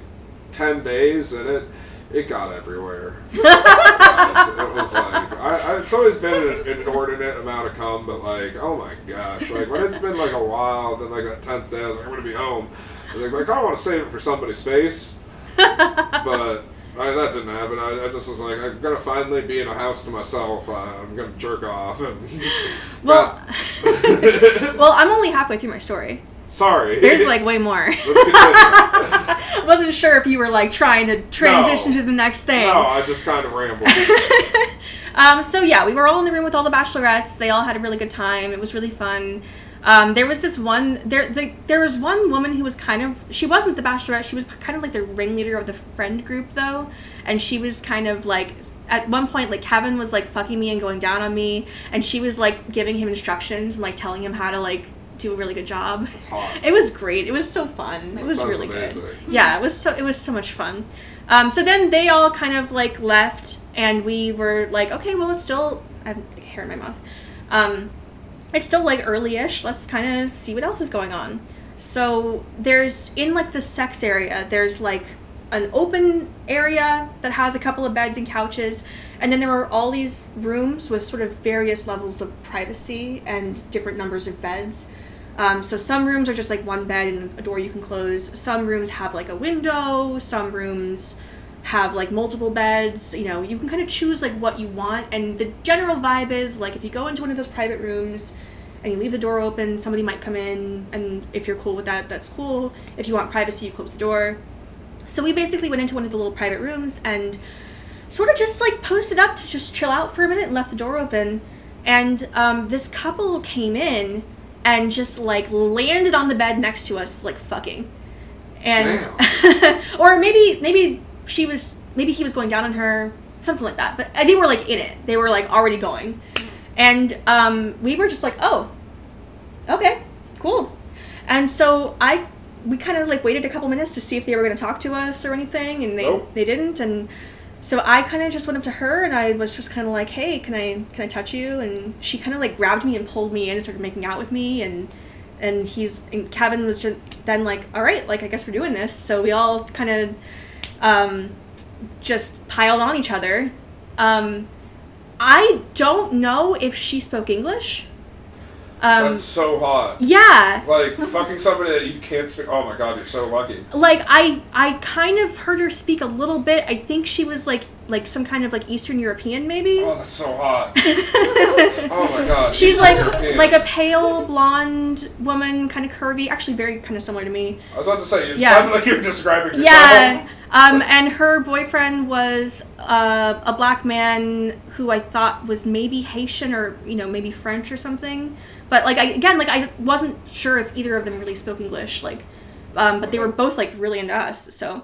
ten days, and it it got everywhere. it, was, like I, I, it's always been an inordinate amount of cum, but like, oh my gosh, like when it's been like a while, then like that tenth day, I was like, I'm gonna be home. I was like, I kind of want to save it for somebody's face, but. I, that didn't happen. I, I just was like, I'm gonna finally be in a house to myself. Uh, I'm gonna jerk off. And Well, well, I'm only halfway through my story. Sorry. There's like way more. Wasn't sure if you were like trying to transition No. to the next thing. no, I just kind of rambled. um, so yeah, we were all in the room with all the bachelorettes. They all had a really good time. It was really fun. Um, there was this one there. The, there was one woman who was kind of she wasn't the bachelorette. She was kind of like the ringleader of the friend group though, and she was kind of like at one point like Kevin was like fucking me and going down on me, and she was like giving him instructions and like telling him how to like do a really good job. Hot. It was great. It was so fun. It was really amazing. good. Yeah, it was so it was so much fun. Um, so then they all kind of like left, and we were like, okay, well, it's still I have hair in my mouth. Um, it's still like early-ish. Let's kind of see what else is going on. So there's in like the sex area. There's like an open area that has a couple of beds and couches, and then there are all these rooms with sort of various levels of privacy and different numbers of beds. Um, so some rooms are just like one bed and a door you can close. Some rooms have like a window. Some rooms have like multiple beds. You know, you can kind of choose like what you want. And the general vibe is like if you go into one of those private rooms and you leave the door open, somebody might come in. And if you're cool with that, that's cool. If you want privacy, you close the door. So we basically went into one of the little private rooms and sort of just like posted up to just chill out for a minute and left the door open. And um, this couple came in and just like landed on the bed next to us, like fucking. And or maybe maybe she was maybe he was going down on her, something like that. But they were like in it. They were like already going. And um, we were just like, oh, okay, cool. And so I we kind of like waited a couple minutes to see if they were going to talk to us or anything, and they Nope. they didn't. And so I kind of just went up to her and I was just kind of like, hey, can I can I touch you? And she kind of like grabbed me and pulled me in and started making out with me and. And he's and Kevin was just then like, all right, like I guess we're doing this. So we all kind of um, just piled on each other. Um, I don't know if she spoke English. Um, That's so hot. yeah, Like fucking somebody that you can't speak. Oh my god, you're so lucky. like I I kind of heard her speak a little bit. I think she was like like some kind of like Eastern European maybe. Oh, that's so hot. Oh my god. She's Eastern like European. like a pale blonde woman, kind of curvy, actually very kind of similar to me. I was about to say, it Yeah. sounded like you were describing yourself. Yeah. Um, and her boyfriend was uh, a black man who I thought was maybe Haitian or you know maybe French or something. But like I, again, like I wasn't sure if either of them really spoke English. Like, um, but they were both like really into us. So,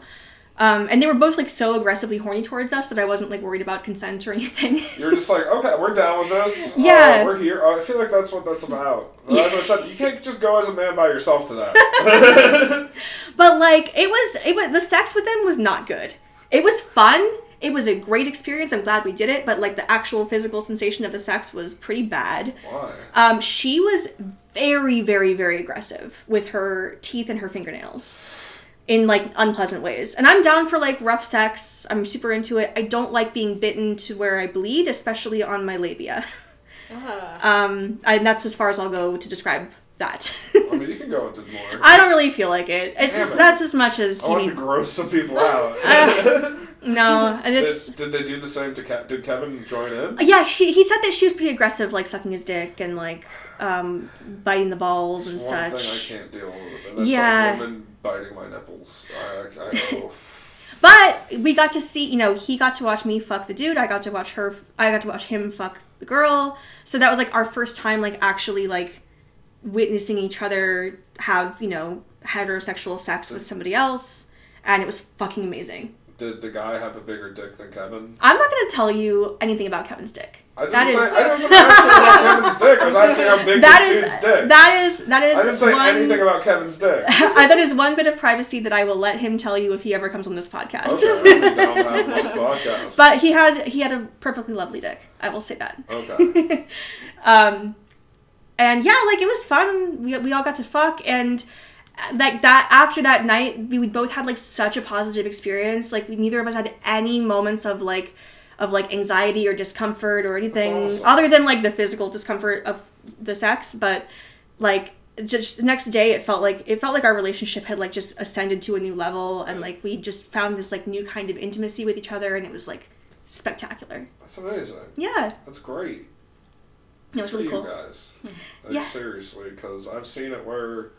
um, and they were both like so aggressively horny towards us that I wasn't like worried about consent or anything. You were just like, okay, we're down with this. Yeah. Uh, we're here. Uh, I feel like that's what that's about. As I said, you can't just go as a man by yourself to that. But like it was it was the sex with them was not good. It was fun. It was a great experience. I'm glad we did it, but like the actual physical sensation of the sex was pretty bad. Why? Um she was very very very aggressive with her teeth and her fingernails in like unpleasant ways. And I'm down for like rough sex. I'm super into it. I don't like being bitten to where I bleed, especially on my labia. Ah. Um I, that's as far as I'll go to describe that. I mean, you can go into more. I don't really feel like it. It's it. that's as much as I you wanted need. to gross some people out. No, and did, it's did they do the same to Ke- Did Kevin join in? yeah. He, he said that she was pretty aggressive, like sucking his dick and like um, biting the balls and It's one such. thing I can't deal with. And that's Yeah. like women biting my nipples. I, I, I But we got to see, you know, he got to watch me fuck the dude. I got to watch her. I got to watch him fuck the girl. So that was like our first time, like actually like witnessing each other have, you know, heterosexual sex with somebody else, and it was fucking amazing. Did the guy have a bigger dick than Kevin? I'm not gonna tell you anything about Kevin's dick. I didn't That say. is- I wasn't asking about Kevin's dick. I was asking how big That this is dude's dick. that is that is I didn't say one, anything about Kevin's dick. I, that is one bit of privacy that I will let him tell you if he ever comes on this podcast. Okay, I'm down to have him on the podcast. but he had he had a perfectly lovely dick. I will say that. okay. um, and yeah, like it was fun. We we all got to fuck and. Uh, like that after that night, we, we both had like such a positive experience. Like we neither of us had any moments of like of like anxiety or discomfort or anything awesome. other than like the physical discomfort of the sex. But like just the next day, it felt like it felt like our relationship had like just ascended to a new level, and like we just found this like new kind of intimacy with each other, and it was like spectacular. That's amazing. Yeah, That's great. It was for really you cool. guys. Like, Yeah. Seriously, because I've seen it where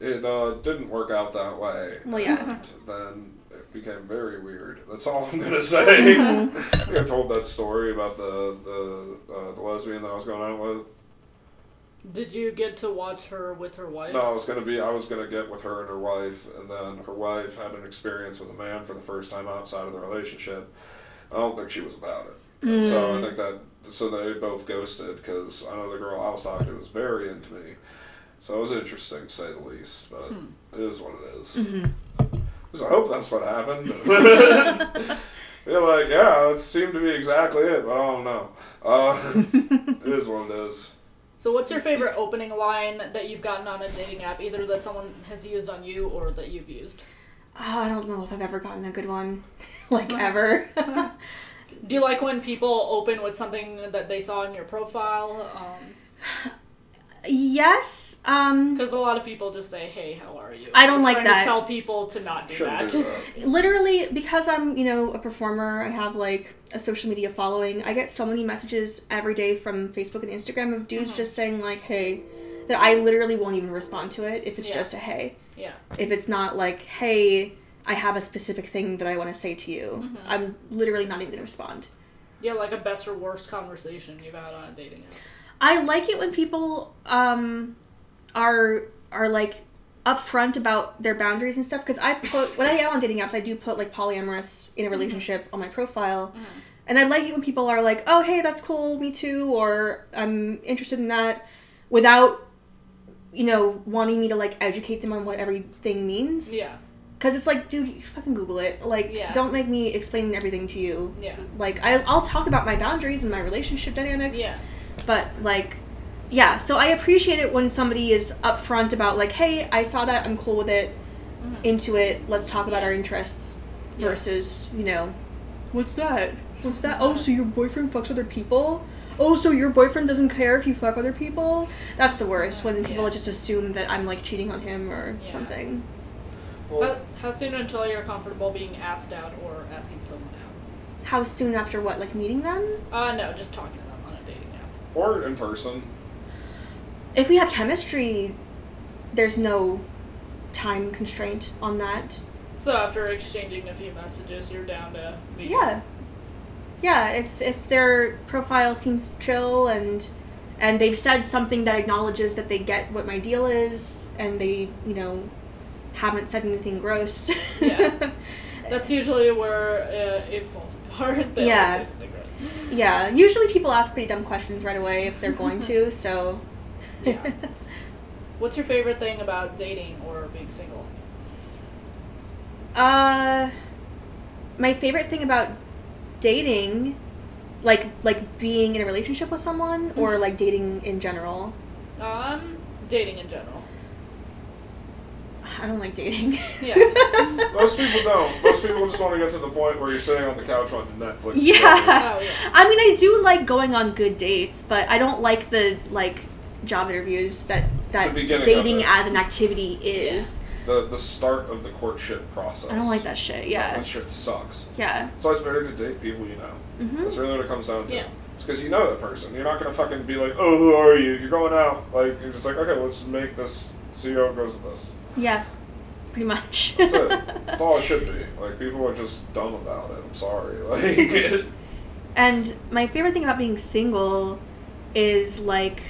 it uh, didn't work out that way. Well, yeah. And then it became very weird. That's all I'm gonna say. Mm-hmm. I I told that story about the the uh, the lesbian that I was going out with. Did you get to watch her with her wife? No, I was gonna be. I was gonna get with her and her wife, and then her wife had an experience with a man for the first time outside of the relationship. I don't think she was about it. And So I think that so they both ghosted because I know the girl I was talking to was very into me. So it was interesting to say the least, but hmm. it is what it is. Mm-hmm. So I hope that's what happened. Feel like yeah, it seemed to be exactly it, but I don't know. Uh, it is what it is. So, what's your favorite opening line that you've gotten on a dating app, either that someone has used on you or that you've used? Oh, I don't know if I've ever gotten a good one, like ever. Do you like when people open with something that they saw in your profile? Um, yes. Um, Because a lot of people just say, "Hey, how are you?" I don't We're like that. To tell people to not do Shouldn't that. do that. literally because I'm, you know, a performer. I have like a social media following. I get so many messages every day from Facebook and Instagram of dudes just saying like, "Hey," that I literally won't even respond to it if it's Yeah. just a "Hey." Yeah. If it's not like, "Hey," I have a specific thing that I want to say to you. Mm-hmm. I'm literally not even gonna respond. Yeah, like a best or worst conversation you've had on a dating app. I like it when people um are are like upfront about their boundaries and stuff because I put when I am on dating apps I do put like polyamorous in a mm-hmm. relationship on my profile. Mm-hmm. And I like it when people are like, "Oh, hey, that's cool, me too," or "I'm interested in that," without, you know, wanting me to like educate them on what everything means. Yeah. Because it's like, dude, you fucking Google it. Like, Yeah. don't make me explain everything to you. Yeah. Like, I, I'll talk about my boundaries and my relationship dynamics. Yeah. But like, yeah. So I appreciate it when somebody is upfront about like, hey, I saw that, I'm cool with it, mm-hmm. into it. Let's talk about our interests. Yeah. Versus, you know, what's that? What's that? Oh, so your boyfriend fucks other people? Oh, so your boyfriend doesn't care if you fuck other people? That's the worst when people Yeah. just assume that I'm like cheating on him or Yeah. something. How, how soon until you're comfortable being asked out or asking someone out? How soon after what? Like meeting them? Uh, no, just talking to them on a dating app. or in person. If we have chemistry, there's no time constraint on that. So after exchanging a few messages, you're down to meet. Yeah. Yeah, if if their profile seems chill and and they've said something that acknowledges that they get what my deal is and they, you know, haven't said anything gross. Yeah. That's usually where uh, it falls apart. Yeah. say something gross. yeah, usually people ask pretty dumb questions right away if they're going to, so Yeah. What's your favorite thing about dating or being single? Uh, my favorite thing about dating, like like being in a relationship with someone, or Mhm. like dating in general. Um, dating in general. I don't like dating. Yeah. Most people don't. Most people just want to get to the point where you're sitting on the couch watching Netflix. Yeah. Oh, yeah. I mean, I do like going on good dates, but I don't like the like job interviews that that The dating as an activity is. The the start of the courtship process. I don't like that shit. Yeah. That shit sucks. Yeah. That's why it's better to date people you know. hmm That's really what it comes down to. Yeah. It's because you know that person. You're not gonna fucking be like, oh, who are you? You're going out. Like you're just like, okay, let's make this. See how it goes with this. Yeah. Pretty much. That's it. That's all it should be. Like people are just dumb about it. I'm sorry. Like. And my favorite thing about being single is like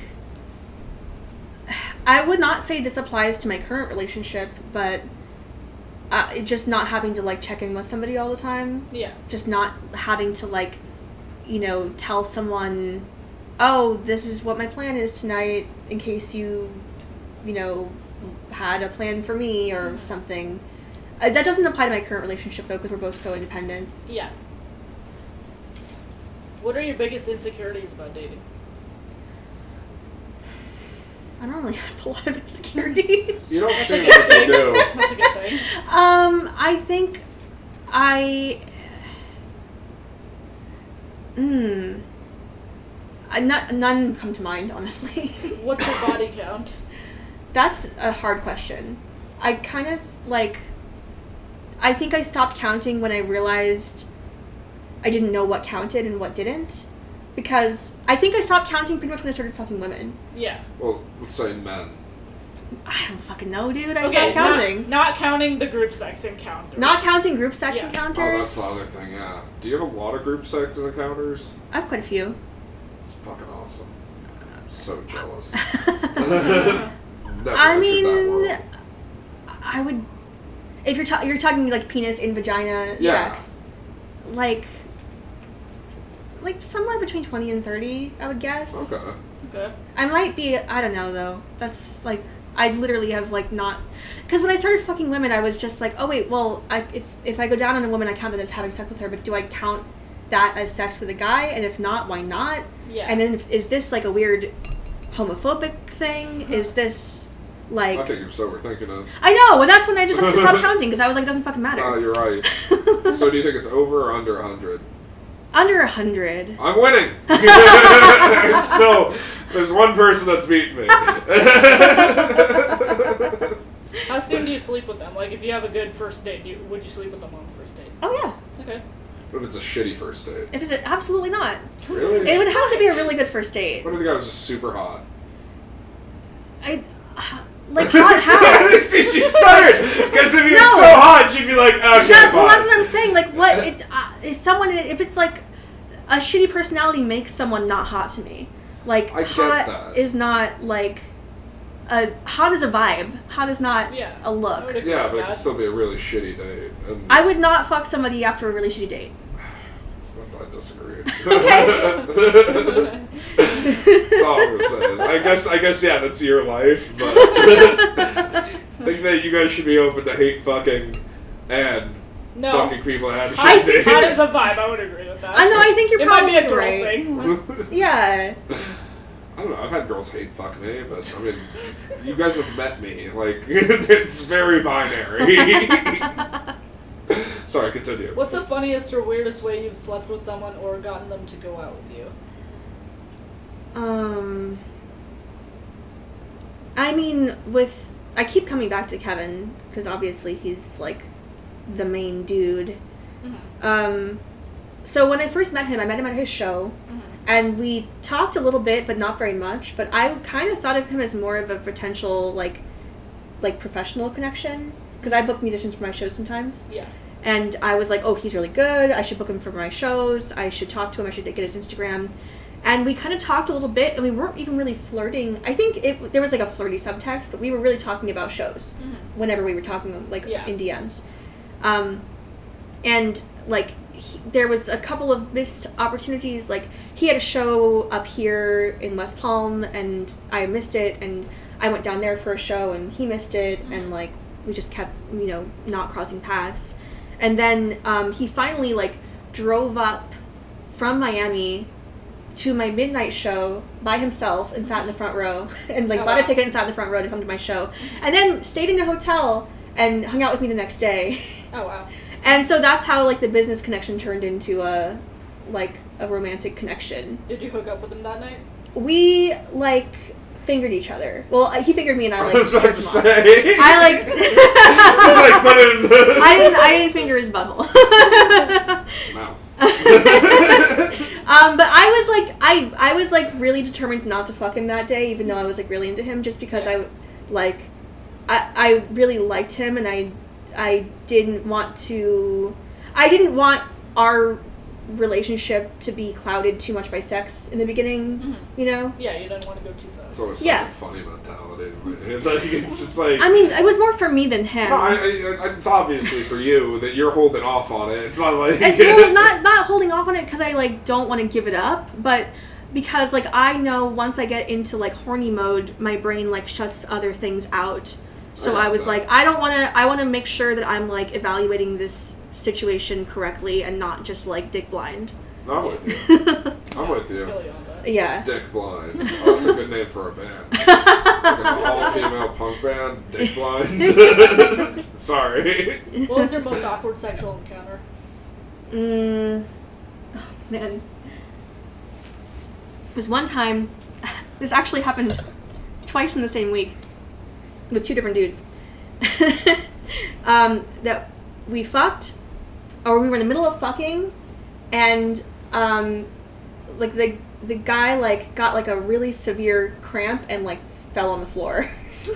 I would not say this applies to my current relationship, but uh, just not having to like check in with somebody all the time, Yeah. just not having to like, you know, tell someone, "Oh, this is what my plan is tonight," in case you, you know, had a plan for me or Mhm. something. Uh, that doesn't apply to my current relationship though, because we're both so independent. Yeah. What are your biggest insecurities about dating? I don't really have a lot of insecurities. you don't That's seem like you do. That's a good thing. Um, I think I. Hmm. I, not, none come to mind, honestly. What's your body count? That's a hard question. I kind of like. I think I stopped counting when I realized I didn't know what counted and what didn't. Because I think I stopped counting pretty much when I started fucking women. Yeah. Well, let's say men. I don't fucking know, dude. I okay, stopped counting. Not, not counting the group sex encounters. Not, counting group sex Yeah. encounters. Oh, that's the other thing. Yeah. Do you have a lot of group sex encounters? I have quite a few. It's fucking awesome. I'm so jealous. I Never entered mean, that. I would. If you're ta- you're talking like penis in vagina Yeah. sex, like, like somewhere between twenty and thirty, I would guess. Okay. Okay. I might be. I don't know though. That's like I literally have like not. Because when I started fucking women, I was just like, oh wait, well, I, if if I go down on a woman, I count that as having sex with her. But do I count that as sex with a guy? And if not, why not? Yeah. And then if, is this like a weird homophobic thing? Uh-huh. Is this like I think you're so overthinking it. I know, and that's when I just have to stop counting because I was like, it doesn't fucking Uh, matter. you're right. so do you think it's over or under 100? Under a hundred. I'm winning. It's still, there's one person that's beaten me. How soon do you sleep with them? Like, if you have a good first date, do you, would you sleep with them on the first date? Oh yeah. Okay. What if it's a shitty first date? If it's a, absolutely not. Really? It would have to be a really good first date. What if the guy was just super hot? I like hot how? See, she stuttered! Because if he was No. so hot, she'd be like, okay, Yeah, well, fine. that's what I'm saying. Like, what it, uh, is someone if it's like a shitty personality makes someone not hot to me. Like, I get hot that. is not like a hot is a vibe. Hot is not Yeah. a I look. agree Yeah, but it could still be a really shitty date. And I would not fuck somebody after a really shitty date. I disagree. Okay. That's all I'm gonna say. Is I guess, I guess, yeah, that's your life, but I think that you guys should be open to hate fucking and No. fucking people that had I shit think Hot dates. is a vibe. I would agree with that. I know. I think you're it might probably be a girl right. thing. Yeah. I don't know. I've had girls hate fuck me, but I mean, you guys have met me. Like, it's very binary. Sorry, continue. What's the funniest or weirdest way you've slept with someone or gotten them to go out with you? Um. I mean, with I keep coming back to Kevin because obviously he's like the main dude. Mm-hmm. Um, so when I first met him, I met him at his show, Mm-hmm. and we talked a little bit, but not very much. But I kind of thought of him as more of a potential like, like professional connection because I book musicians for my shows sometimes, Yeah. and I was like, oh, he's really good. I should book him for my shows. I should talk to him. I should get his Instagram. And we kind of talked a little bit, and we weren't even really flirting. I think it there was like a flirty subtext, but we were really talking about shows whenever we were talking like Yeah. in DMs. Um, and like he, there was a couple of missed opportunities. Like he had a show up here in West Palm, and I missed it, and I went down there for a show, and he missed it, and like we just kept you know not crossing paths. And then um, he finally like drove up from Miami to my midnight show by himself and sat in the front row and like Oh, bought wow. a ticket and sat in the front row to come to my show and then stayed in a hotel and hung out with me the next day Oh wow. and so that's how like the business connection turned into a like a romantic connection Did you hook up with him that night? we like fingered each other well he fingered me and i I like was about to him off. say. i like Just like put in the i didn't i didn't finger his butthole mouth. Um, but I was like, I I was like really determined not to fuck him that day, even though I was like really into him, just because I, like, I I really liked him, and I I didn't want to, I didn't want our relationship to be clouded too much by sex in the beginning, Mhm. you know. Yeah, you don't want to go too fast. So it's such Yeah. a funny mentality. Like, it's just like. I mean, it was more for me than him. No, I, I, it's obviously for you that you're holding off on it. It's not like As, well, not not holding off on it because I like don't want to give it up, but because like I know once I get into like horny mode, my brain like shuts other things out. So I I, was that. like, I don't want to. I want to make sure that I'm like evaluating this situation correctly and not just like dick blind. I'm with you. I'm with you. feel you on that. yeah. Dick Blind. Oh, that's a good name for a band. Like an all-female punk band. Dick Blind. Sorry. What was your most awkward sexual encounter? Mm, oh, man. It was one time, this actually happened twice in the same week with two different dudes. um, that we fucked, or we were in the middle of fucking, and um, like the the guy like got like a really severe cramp and like fell on the floor.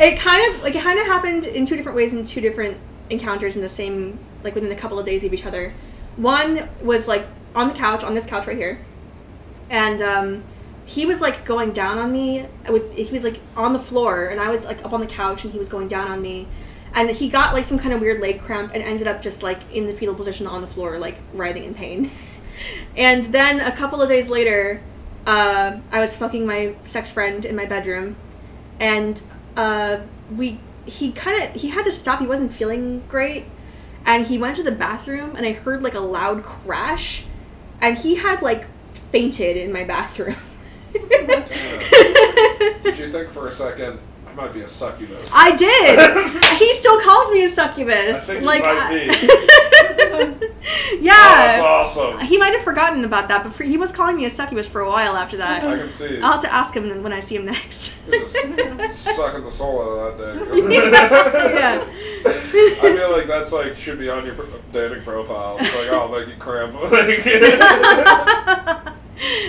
it kind of like it kind of happened in two different ways in two different encounters in the same like within a couple of days of each other. One was like on the couch on this couch right here, and um, he was like going down on me with he was like on the floor and I was like up on the couch and he was going down on me. And he got like some kind of weird leg cramp and ended up just like in the fetal position on the floor, like writhing in pain. and then a couple of days later, uh, I was fucking my sex friend in my bedroom, and uh, we he kind of he had to stop. He wasn't feeling great, and he went to the bathroom, and I heard like a loud crash, and he had like fainted in my bathroom. Did you think for a second might be a succubus? I did. he still calls me a succubus. Like, I- Oh, yeah. that's awesome. He might have forgotten about that, but for, he was calling me a succubus for a while after that. I can see. I'll have to ask him when I see him next. Sucking the soul out of that yeah. I feel like that's like should be on your dating profile. It's like, oh, I'll make you cramp.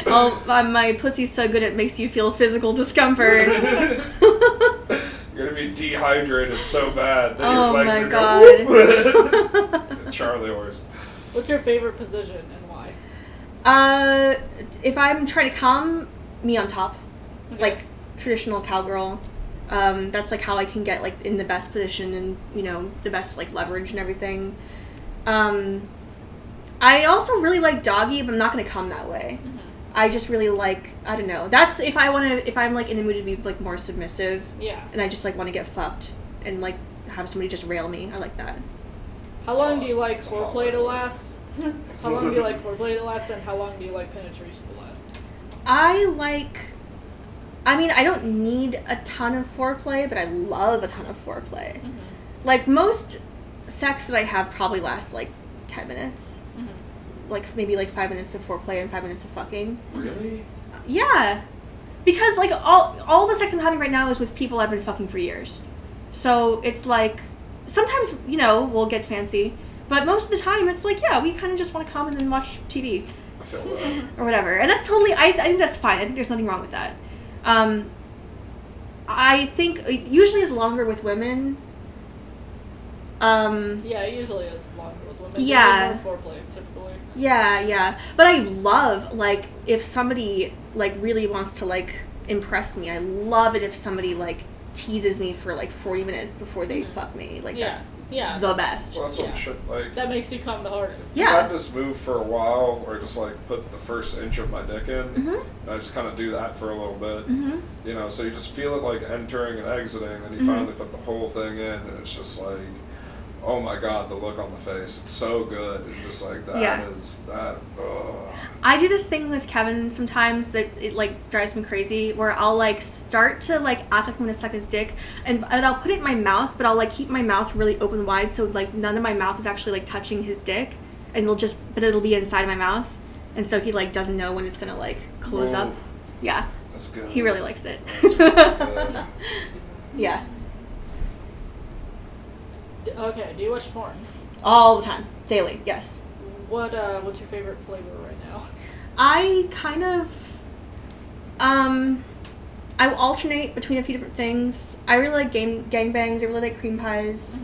oh, my pussy's so good it makes you feel physical discomfort. You're be dehydrated so bad that Oh your legs my are God. going. Charlie horse. What's your favorite position and why? uh, if I'm trying to come, me on top, Okay. like traditional cowgirl. Um, that's like how I can get like in the best position and you know the best like leverage and everything. Um, I also really like doggy, but I'm not gonna come that way. Mhm. I just really like I don't know. That's if I want to if I'm like in the mood to be like more submissive Yeah. and I just like want to get fucked and like have somebody just rail me. I like that. How long do you like It's a hot foreplay to last? how long do you like foreplay to last, and how long do you like penetration to last? I like. I mean, I don't need a ton of foreplay, but I love a ton of foreplay. Mm-hmm. Like most sex that I have probably lasts like ten minutes. Mm-hmm. Like maybe like five minutes of foreplay and five minutes of fucking. Really? Yeah, because like all all the sex I'm having right now is with people I've been fucking for years. So it's like sometimes you know we'll get fancy, but most of the time it's like yeah we kind of just want to come and then watch TV I feel or whatever, and that's totally I, I think that's fine. I think there's nothing wrong with that. Um, I think it usually is longer with women. Um, Yeah, it usually is longer with women. Yeah. more foreplay typically. Yeah, yeah. But I love like if somebody like really wants to like impress me. I love it if somebody like teases me for like 40 minutes before they Mhm. fuck me. Like Yeah. that's Yeah. the best. Well, that's what Yeah. shit like. that makes you come the hardest. Yeah. I had this move for a while where I just like put the first inch of my dick in. Mhm. And I just kind of do that for a little bit. Mhm. You know, so you just feel it like entering and exiting, and you Mhm. finally put the whole thing in, and it's just like, oh my god, the look on the face. It's so good. And just like that is Yeah. that. Oh. I do this thing with Kevin sometimes that it like drives me crazy where I'll like start to like act like I'm gonna suck his dick and, and I'll put it in my mouth but I'll like keep my mouth really open wide so like none of my mouth is actually like touching his dick and it'll just but it'll be inside my mouth and so he like doesn't know when it's gonna like close Whoa. up. Yeah. That's good. He really likes it. That's really good. yeah. Okay, do you watch porn? All the time. Daily, yes. What uh, what's your favorite flavor right now? I kind of um I will alternate between a few different things. I really like gang gangbangs, I really like cream pies.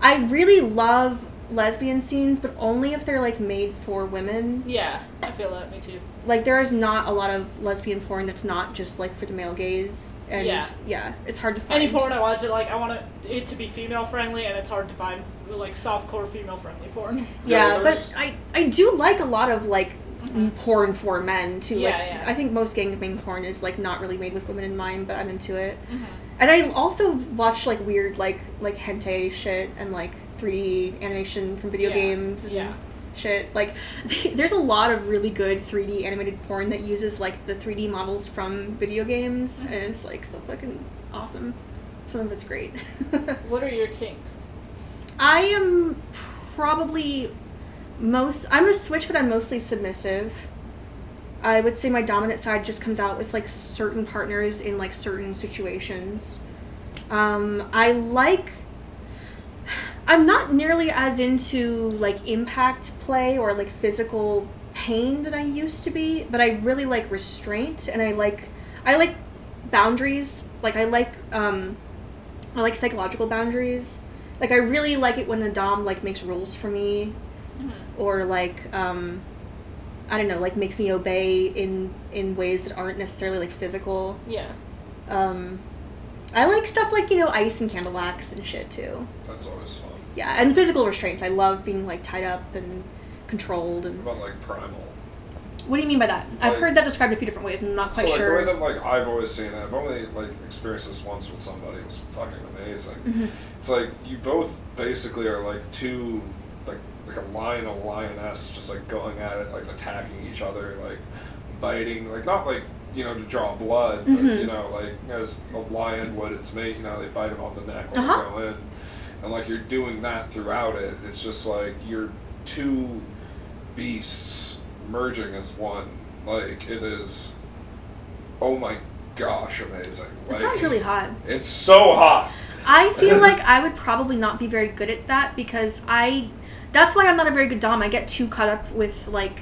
I really love lesbian scenes, but only if they're like made for women. Yeah, I feel that. Me too. Like there is not a lot of lesbian porn that's not just like for the male gaze. And Yeah. yeah, it's hard to find. Any porn I watch, it like I want it, to be female friendly, and it's hard to find like softcore female friendly porn. Yeah, but I I do like a lot of like Mhm. porn for men too. Yeah, like yeah. I think most gangbang porn is like not really made with women in mind, but I'm into it. Mm-hmm. And I also watch like weird like like hentai shit and like 3D animation from video Yeah, games yeah. shit. Like there's a lot of really good 3D animated porn that uses like the 3D models from video games Mhm. and it's like so fucking awesome. Some of it's great. What are your kinks? I am probably most I'm a switch but I'm mostly submissive. I would say my dominant side just comes out with like certain partners in like certain situations. Um, I like I'm not nearly as into like impact play or like physical pain than I used to be, but I really like restraint and I like I like boundaries. Like I like um I like psychological boundaries. Like I really like it when a dom like makes rules for me Mm-hmm. or like um I don't know, like makes me obey in in ways that aren't necessarily like physical. Yeah. Um I like stuff like, you know, ice and candle wax and shit too. That's always fun. Yeah, and physical restraints. I love being like tied up and controlled and What about like primal? What do you mean by that? I've Like- heard that described a few different ways and I'm not So quite like sure. the way that like I've always seen it, I've only like experienced this once with somebody. It was fucking amazing. Mhm. It's like you both basically are like two like like a lion and a lioness just like going at it, like attacking each other, like biting, like not like you know to draw blood, but Mhm. you know like as a lion would its mate, you know they bite him on the neck when Uh-huh. they go in, and like you're doing that throughout it. It's just like you're two beasts merging as one. Like it is. Oh my gosh, amazing! It Like, sounds really hot. It's so hot. I feel like I would probably not be very good at that because I. That's why I'm not a very good dom. I get too caught up with like,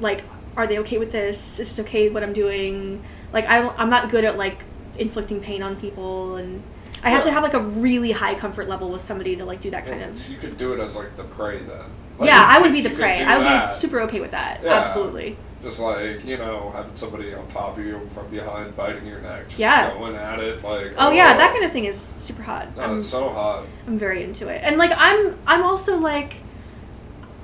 like, are they okay with this? Is this okay what I'm doing? Like I, I'm not good at like inflicting pain on people, and I have to have like a really high comfort level with somebody to like do that kind Well, of. You could do it as like the prey then. Like, Yeah, I would be the prey. I would that. be super okay with that. Yeah. Absolutely. Just like you know, having somebody on top of you from behind, biting your neck, just Yeah. going at it like. Oh yeah, that oh. kind of thing is super hot. No, I'm- it's so hot. I'm very into it. And like I'm I'm also like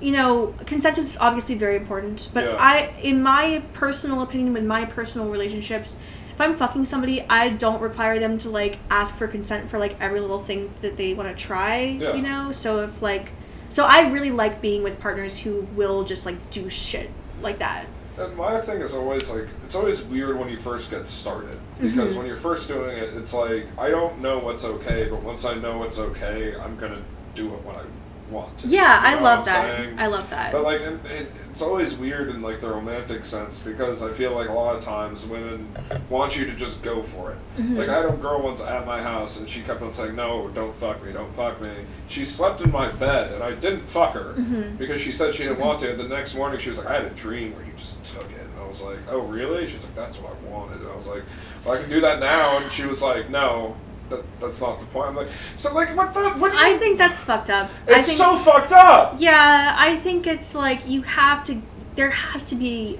you know, consent is obviously very important, but Yeah. I in my personal opinion with my personal relationships, if I'm fucking somebody, I don't require them to like ask for consent for like every little thing that they want to try, Yeah. you know? So if like so I really like being with partners who will just like do shit like that. And my thing is always like it's always weird when you first get started because Mhm. when you're first doing it, it's like I don't know what's okay, but once I know what's okay, I'm gonna do it when I want to. Yeah, You I know love I'm that. saying? I love that. But like, it, it, it's always weird in like the romantic sense because I feel like a lot of times women want you to just go for it. Mhm. Like I had a girl once at my house and she kept on saying, "No, don't fuck me, don't fuck me." She slept in my bed and I didn't fuck her Mhm. because she said she didn't want to. And the next morning she was like, "I had a dream where you just took it." And I was like, "Oh, really?" She's like, "That's what I wanted." And I was like, "Well, I can do that now." And she was like, "No." That, that's not the point. I'm like, so like, what the? What? Do you, I think that's fucked up. I it's think so fucked up. Yeah, I think it's like you have to. There has to be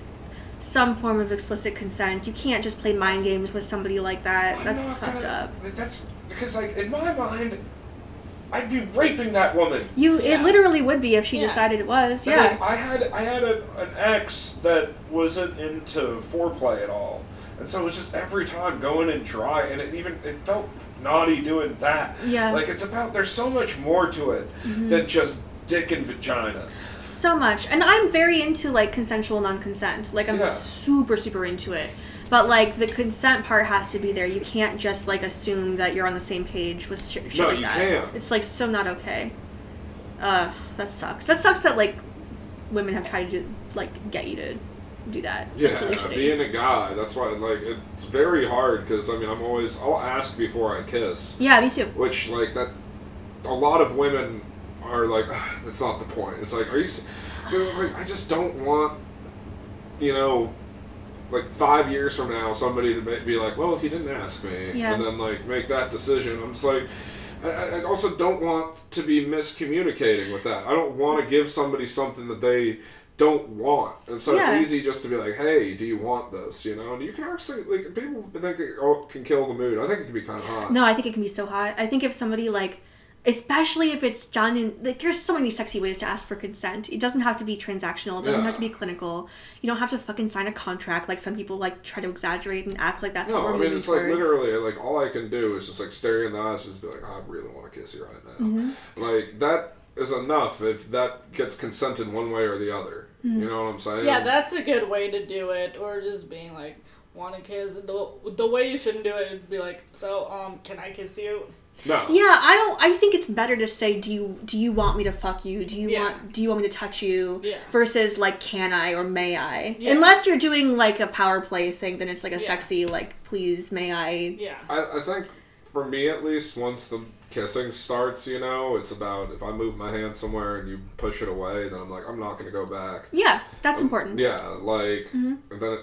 some form of explicit consent. You can't just play mind games with somebody like that. I'm That's fucked gonna- up. That's because, like, in my mind, I'd be raping that woman. You, Yeah. it literally would be if she Yeah. decided it was. And, Yeah. like, I had I had a, an ex that wasn't into foreplay at all, and so it was just every time going in dry, and it even it felt naughty doing that. Yeah. Like it's about there's so much more to it Mhm. than just dick and vagina. So much. And I'm very into like consensual non-consent. Like I'm Yeah. super super into it. But like the consent part has to be there. You can't just like assume that you're on the same page with sh- shit No, like you that. can't. It's like so not okay. Uh, that sucks. That sucks that like women have tried to like get you to do that. Yeah, really being a guy, that's why like it's very hard because I mean I'm always I'll ask before I kiss. yeah, me too. which like that a lot of women are like "Ah, that's not the point it's like are you like i just don't want you know like five years from now somebody to be like well he didn't ask me Yeah. and then like make that decision i'm just like I also don't want to be miscommunicating with that i don't want to give somebody something that they don't want and so Yeah. it's easy just to be like hey do you want this you know and you can actually like people think it oh, can kill the mood i think it can be kind of hot No, I think it can be so hot. I think if somebody like, especially if it's done in like, there's so many sexy ways to ask for consent. It doesn't have to be transactional. It doesn't Yeah. have to be clinical. You don't have to fucking sign a contract like some people like try to exaggerate and act like that's No, what we're I mean it's like literally like all I can do is just like stare you in the eyes and just be like, I really want to kiss you right now. Mm-hmm. Like that is enough if that gets consented one way or the other. Mm-hmm. You know what I'm saying? Yeah, that's a good way to do it. Or just being like, want to kiss. The, the way you shouldn't do it is be like, so, um, can I kiss you? no. Yeah, I don't. I think it's better to say, "Do you do you want me to fuck you? Do you Yeah. want do you want me to touch you?" Yeah. Versus like, "Can I or may I?" Yeah. Unless you're doing like a power play thing, then it's like a Yeah. sexy like, "Please, may I?" Yeah. I, I think for me at least, once the kissing starts, you know, it's about if I move my hand somewhere and you push it away, then I'm like, I'm not gonna go back. Yeah, that's important. Um, Yeah, like Mhm. and then it,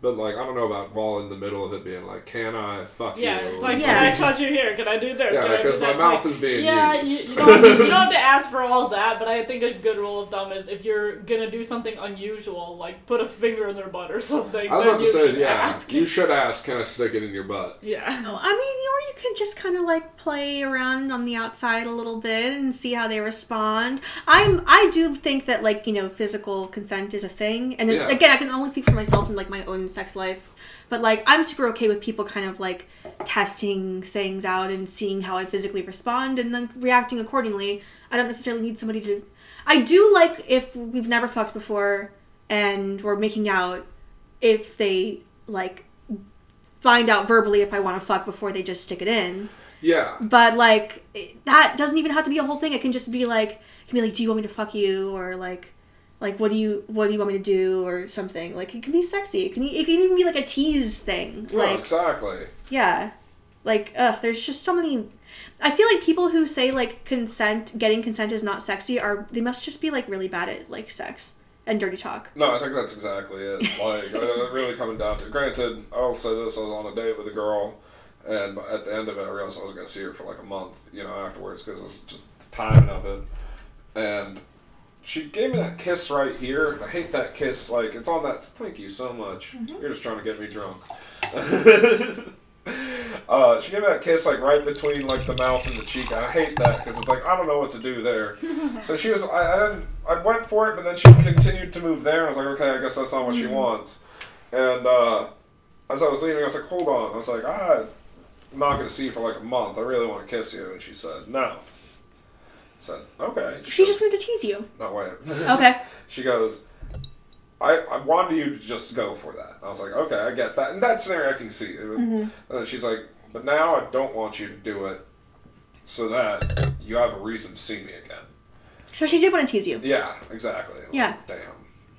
but like I don't know about while in the middle of it being like, can I fuck Yeah, you? it's like, Yeah. can I touch you here? Can I do this? Yeah, Can I do because my mouth like, is being yeah, you, used. you, don't, you don't have to ask for all that, but I think a good rule of thumb is if you're gonna do something unusual, like put a finger in their butt or something. I was about to you say, should yeah, ask. you should ask, can I stick it in your butt? Yeah. I mean, or you can just kind of like play around on the outside a little bit and see how they respond. I'm, I do think that like you know, physical consent is a thing, and then, Yeah. again, I can only speak for myself and like my own sex life. But like, I'm super okay with people kind of like testing things out and seeing how I physically respond and then reacting accordingly. I don't necessarily need somebody to. I do like if we've never fucked before and we're making out, if they like find out verbally if I want to fuck before they just stick it in. Yeah. But like that doesn't even have to be a whole thing. It can just be like, it can be like, do you want me to fuck you or like. Like what do you what do you want me to do or something like it can be sexy it can it can even be like a tease thing Oh, like exactly. yeah. Like, ugh, there's just so many. I feel like people who say like consent, getting consent is not sexy, are they must just be like really bad at like sex and dirty talk. No, I think that's exactly it. Like, really coming down to. Granted, I'll say this: I was on a date with a girl, and at the end of it, I realized I wasn't going to see her for like a month. You know, afterwards because it was just the timing of it, and she gave me that kiss right here. and I hate that kiss. Like, it's on that. Thank you so much. You're just trying to get me drunk. Uh, she gave me that kiss like right between like the mouth and the cheek. and I hate that because it's like I don't know what to do there. so she was. I, I didn't. I went for it, but then she continued to move there. I was like, okay, I guess that's not what she wants. And uh, as I was leaving, I was like, hold on. I was like, ah, I'm not going to see you for like a month. I really want to kiss you. And she said, no. Said, okay. She goes, just wanted to tease you. no way. Okay. She goes, I, I wanted you to just go for that. I was like, okay, I get that. In that scenario, I can see it. And then she's like, but now I don't want you to do it so that you have a reason to see me again. So she did want to tease you. Yeah, exactly. Like, Yeah. Damn.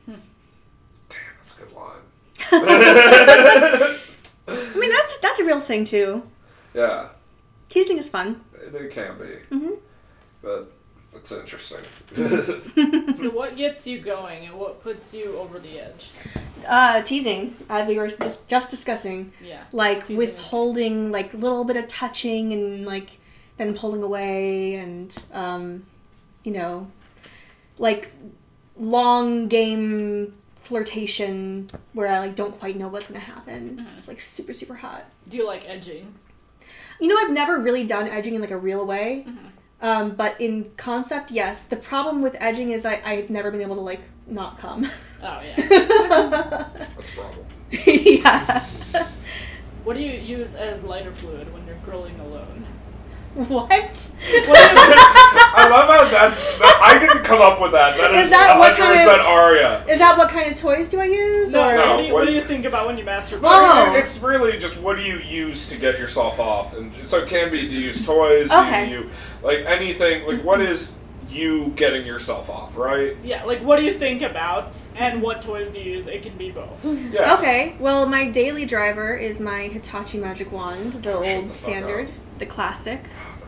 Damn, that's a good line. I mean, that's that's a real thing too. Yeah, Teasing is fun. it, it can be. Mm-hmm. But it's interesting. So what gets you going and what puts you over the edge? Uh, teasing, as we were just just discussing, Yeah. like Teasing. withholding, like a little bit of touching and like then pulling away and um, you know, like long game flirtation where I like don't quite know what's gonna happen. Mhm. It's like super super hot. Do you like edging? You know, I've never really done edging in like a real way. Mhm. Um, but in concept, yes. The problem with edging is I, I've never been able to like not come. Oh yeah. That's a problem. yeah. What do you use as lighter fluid when you're grilling alone? What? What is I love how that's. That, I didn't come up with that. That Is is, that what 100% kind of- Aria. Is that what kind of toys do I use? no, or No. what, do you, what what do do you- you think about when you masturbate? Oh. It's really just what do you use to get yourself off, and so it can be do you use toys, Okay. do you like anything like what is you getting yourself off, right? Yeah, like what do you think about and what toys do you use? It can be both. Yeah. Okay, well, my daily driver is my Hitachi Magic Wand, the Oh, old the standard, up. the classic.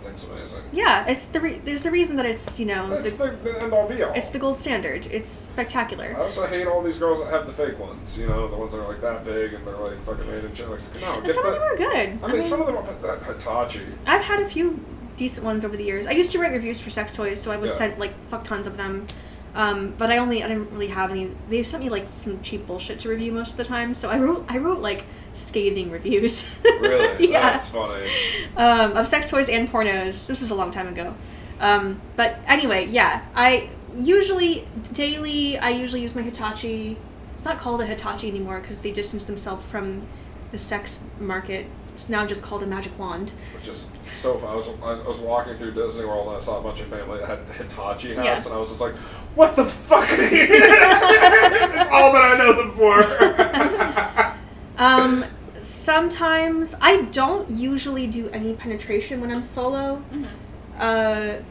Thing's amazing. Yeah, it's the re- there's a reason that it's you know That's the, the, the end all be all. it's the gold standard. It's spectacular. I also hate all these girls that have the fake ones. You know, the ones that are like that big and they're like fucking made in China. Like, no, And get some of them the. are good. I mean, some of them are that Hitachi. I've had a few decent ones over the years. I used to write reviews for sex toys, so I was Yeah. sent like fuck tons of them. Um, but I only I didn't really have any. They sent me like some cheap bullshit to review most of the time. So I wrote I wrote like scathing reviews. Really? yeah. That's funny. um, of sex toys and pornos. This was a long time ago. Um, but anyway, yeah, I usually daily. I usually use my Hitachi. It's not called a Hitachi anymore because they distanced themselves from the sex market. It's now just called a magic wand. Which is so fun. I was, I was walking through Disney World and I saw a bunch of family that had Hitachi hats, Yeah. and I was just like, what the fuck? it's all that I know them for. Um, sometimes I don't usually do any penetration when I'm solo. Mhm. Uh,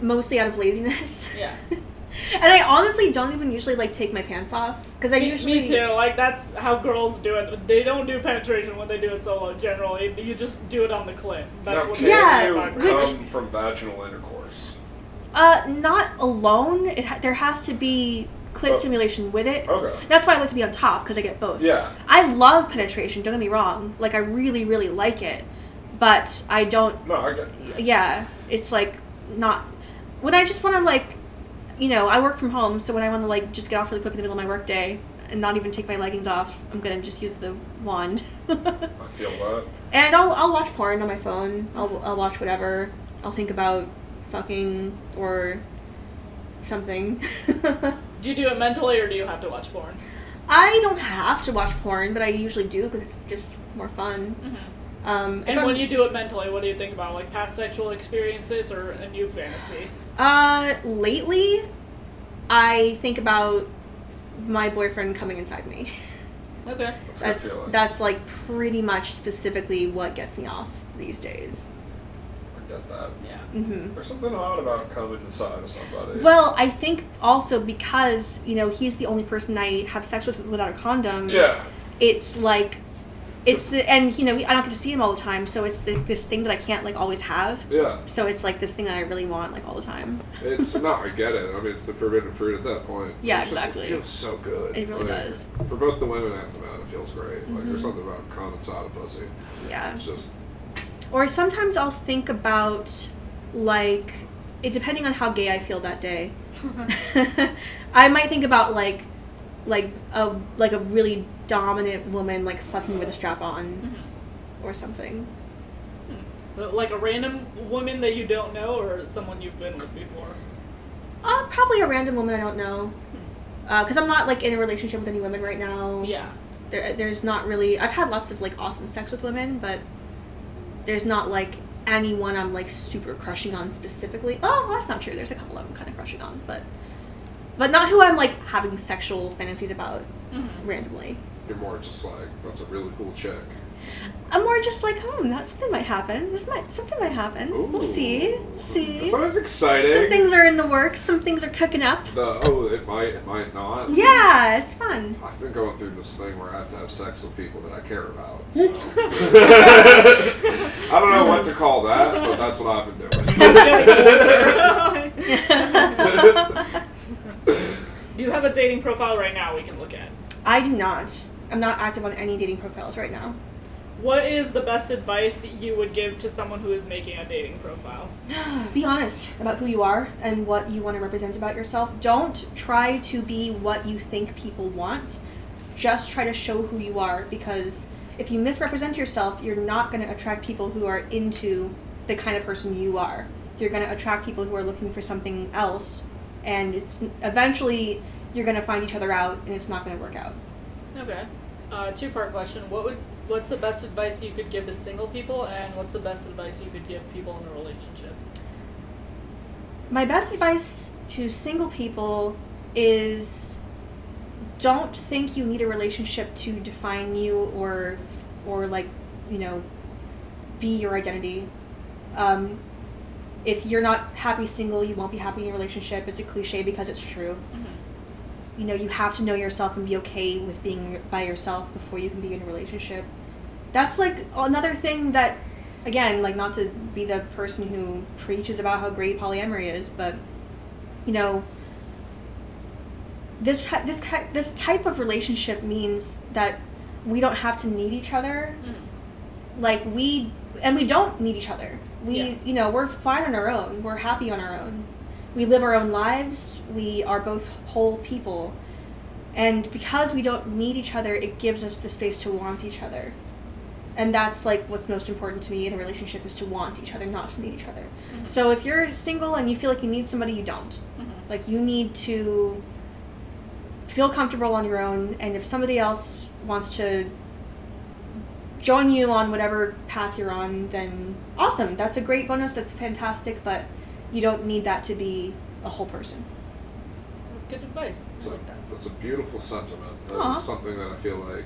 mostly out of laziness. Yeah. and I honestly don't even usually like take my pants off because I Me, usually me too. Like that's how girls do it. They don't do penetration when they do it solo. Generally, you just do it on the clit. That's now, what can they Yeah, do. you which- come from vaginal intercourse? Uh, not alone. It ha- there has to be clit Oh. stimulation with it. Okay. That's why I like to be on top because I get both. Yeah. I love penetration. Don't get me wrong. Like I really, really like it, but I don't. No, I get. Yeah, it's like not when I just want to like, you know, I work from home, so when I want to like just get off really quick in the middle of my work day and not even take my leggings off, I'm gonna just use the wand. I feel that. and I'll I'll watch porn on my phone. I'll I'll watch whatever. I'll think about fucking or something. Do you do it mentally or do you have to watch porn? I don't have to watch porn, but I usually do because it's just more fun. Um, if And I'm- when you do it mentally, what do you think about? Like past sexual experiences or a new fantasy? Uh, lately, I think about my boyfriend coming inside me. Okay. That's, how That's feel like. that's like pretty much specifically what gets me off these days. I get that. Yeah. hmm There's something odd about coming inside of somebody. Well, I think also because you know he's the only person I have sex with without a condom. yeah. It's like, it's the and you know I don't get to see him all the time, so it's the, this thing that I can't like always have. Yeah. So it's like this thing that I really want like all the time. It's not. I get it. I mean, it's the forbidden fruit at that point. Yeah, It's just- exactly. it feels so good. It really Like, does. For both the women and the men, it feels great. Like Mhm. there's something about condensada pussy. Yeah. It's just Or sometimes I'll think about like it depending on how gay I feel that day. I might think about like like a like a really dominant woman like fucking with a strap on Mm-hmm. or something. Like a random woman that you don't know, or someone you've been with before. Uh, probably a random woman I don't know. Because I'm not like in a relationship with any women right now. Yeah. There, there's not really. I've had lots of like awesome sex with women, but there's not like anyone I'm like super crushing on specifically. Oh, well, that's not true. There's a couple of them kind of crushing on, but but not who I'm like having sexual fantasies about Mm-hmm. randomly. you're more just like that's a really cool chick. I'm more just like, hmm, that something might happen. This might something might happen. We'll see. See. That's always exciting. Some things are in the works. Some things are cooking up. The, oh, it might, it might not. Yeah, it's fun. I've been going through this thing where I have to have sex with people that I care about. So. I don't know what to call that, but that's what I've been doing. Have a dating profile right now we can look at? I do not. I'm not active on any dating profiles right now. What is the best advice you would give to someone who is making a dating profile? Be honest about who you are and what you want to represent about yourself. Don't try to be what you think people want. Just try to show who you are because if you misrepresent yourself, you're not going to attract people who are into the kind of person you are. You're going to attract people who are looking for something else and it's eventually you're going to find each other out and it's not going to work out. Okay. Uh, two part question. What would what's the best advice you could give to single people and what's the best advice you could give people in a relationship? My best advice to single people is don't think you need a relationship to define you or or like, you know, be your identity. Um, if you're not happy single, you won't be happy in a relationship. It's a cliche because it's true. You know, you have to know yourself and be okay with being by yourself before you can be in a relationship. That's like another thing that, again, like not to be the person who preaches about how great polyamory is, but you know, this this this type of relationship means that we don't have to need each other. Mm. Like we and we don't need each other. We Yeah. you know we're fine on our own. We're happy on our own. We live our own lives. We are both whole people. And because we don't need each other, it gives us the space to want each other. And that's like what's most important to me in a relationship is to want each other, not to need each other. Mm-hmm. So if you're single and you feel like you need somebody, you don't. Mm-hmm. Like you need to feel comfortable on your own and if somebody else wants to join you on whatever path you're on, then awesome. That's a great bonus. That's fantastic, but you don't need that to be a whole person. That's good advice. That's like that. that's a beautiful sentiment. That is Aw. something that I feel like.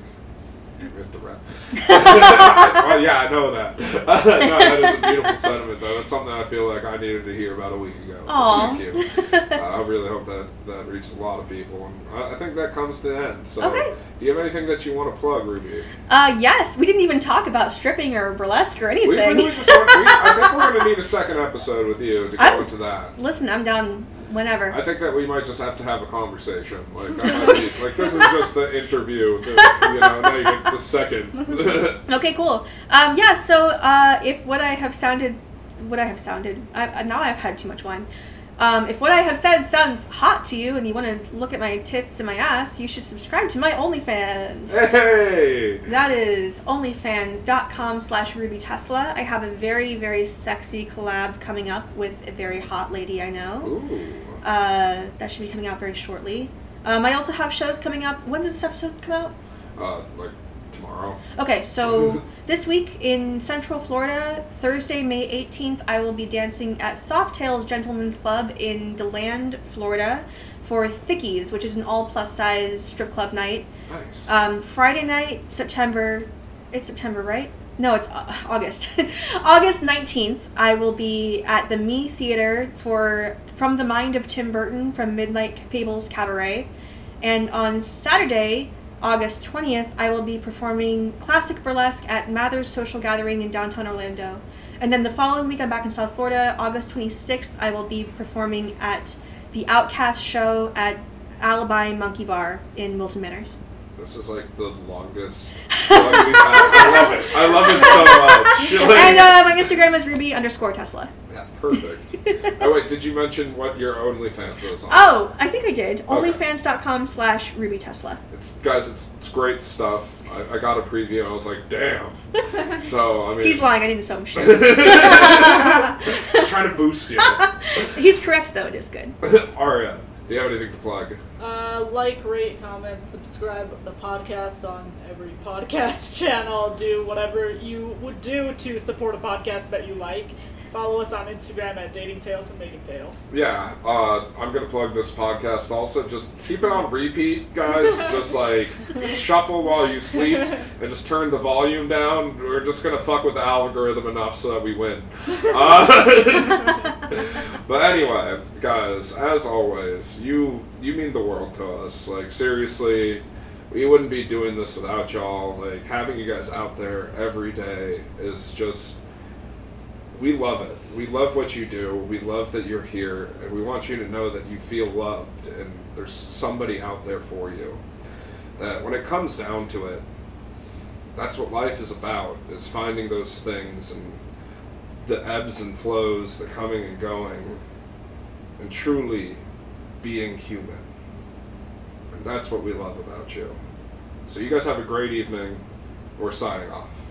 Interrupt. well, yeah, I know that. no, that is a beautiful sentiment, though. That's something I feel like I needed to hear about a week ago. So thank you. Uh, I really hope that that reaches a lot of people, and I, I think that comes to an end. So, Okay. do you have anything that you want to plug, Ruby? Uh, yes, we didn't even talk about stripping or burlesque or anything. We really just want, we, I think we're going to need a second episode with you to go I'm- into that. Listen, I'm down whenever. I think that we might just have to have a conversation. Like, be, like this is just the interview. The, you know, now you get the second. Okay, cool. Um, yeah, so uh, if what I have sounded, what I have sounded, I, now I've had too much wine. Um, if what I have said sounds hot to you and you want to look at my tits and my ass, you should subscribe to my OnlyFans. hey. That is onlyfans.com slash Ruby Tesla. I have a very, very sexy collab coming up with a very hot lady I know. Ooh. Uh, that should be coming out very shortly. Um, I also have shows coming up. When does this episode come out? Uh, like tomorrow. Okay, so this week in Central Florida, Thursday, May 18th, I will be dancing at Softails Gentlemen's Club in DeLand, Florida for Thickies, which is an all plus size strip club night. Nice. Um, Friday night, September. It's September, right? No, it's uh, August. August 19th, I will be at the Me Theater for From the Mind of Tim Burton from Midnight Fables Cabaret. And on Saturday, August 20th, I will be performing classic burlesque at Mather's Social Gathering in downtown Orlando. And then the following week, I'm back in South Florida. August 26th, I will be performing at the Outcast show at Alibi Monkey Bar in Wilton Manors. This is like the longest. plug we've had. I love it. I love it so much. Like- and uh, my Instagram is ruby underscore Tesla. yeah, perfect. oh wait, did you mention what your OnlyFans is? On? Oh, I think I did. Okay. Onlyfans.com slash ruby Tesla. It's guys, it's, it's great stuff. I, I got a preview. and I was like, damn. So I mean, He's lying. I didn't sell him shit. just trying to boost you. He's correct though. It is good. Aria, do you have anything to plug? Uh, like, rate, comment, subscribe the podcast on every podcast channel. Do whatever you would do to support a podcast that you like. Follow us on Instagram at Dating Tales and Dating Fails. Yeah, uh, I'm gonna plug this podcast also. Just keep it on repeat, guys. just like shuffle while you sleep and just turn the volume down. We're just gonna fuck with the algorithm enough so that we win. Uh, but anyway, guys, as always, you you mean the world to us. Like seriously, we wouldn't be doing this without y'all. Like having you guys out there every day is just we love it. We love what you do. We love that you're here, and we want you to know that you feel loved, and there's somebody out there for you. That when it comes down to it, that's what life is about: is finding those things and the ebbs and flows, the coming and going, and truly being human. And that's what we love about you. So you guys have a great evening. We're signing off.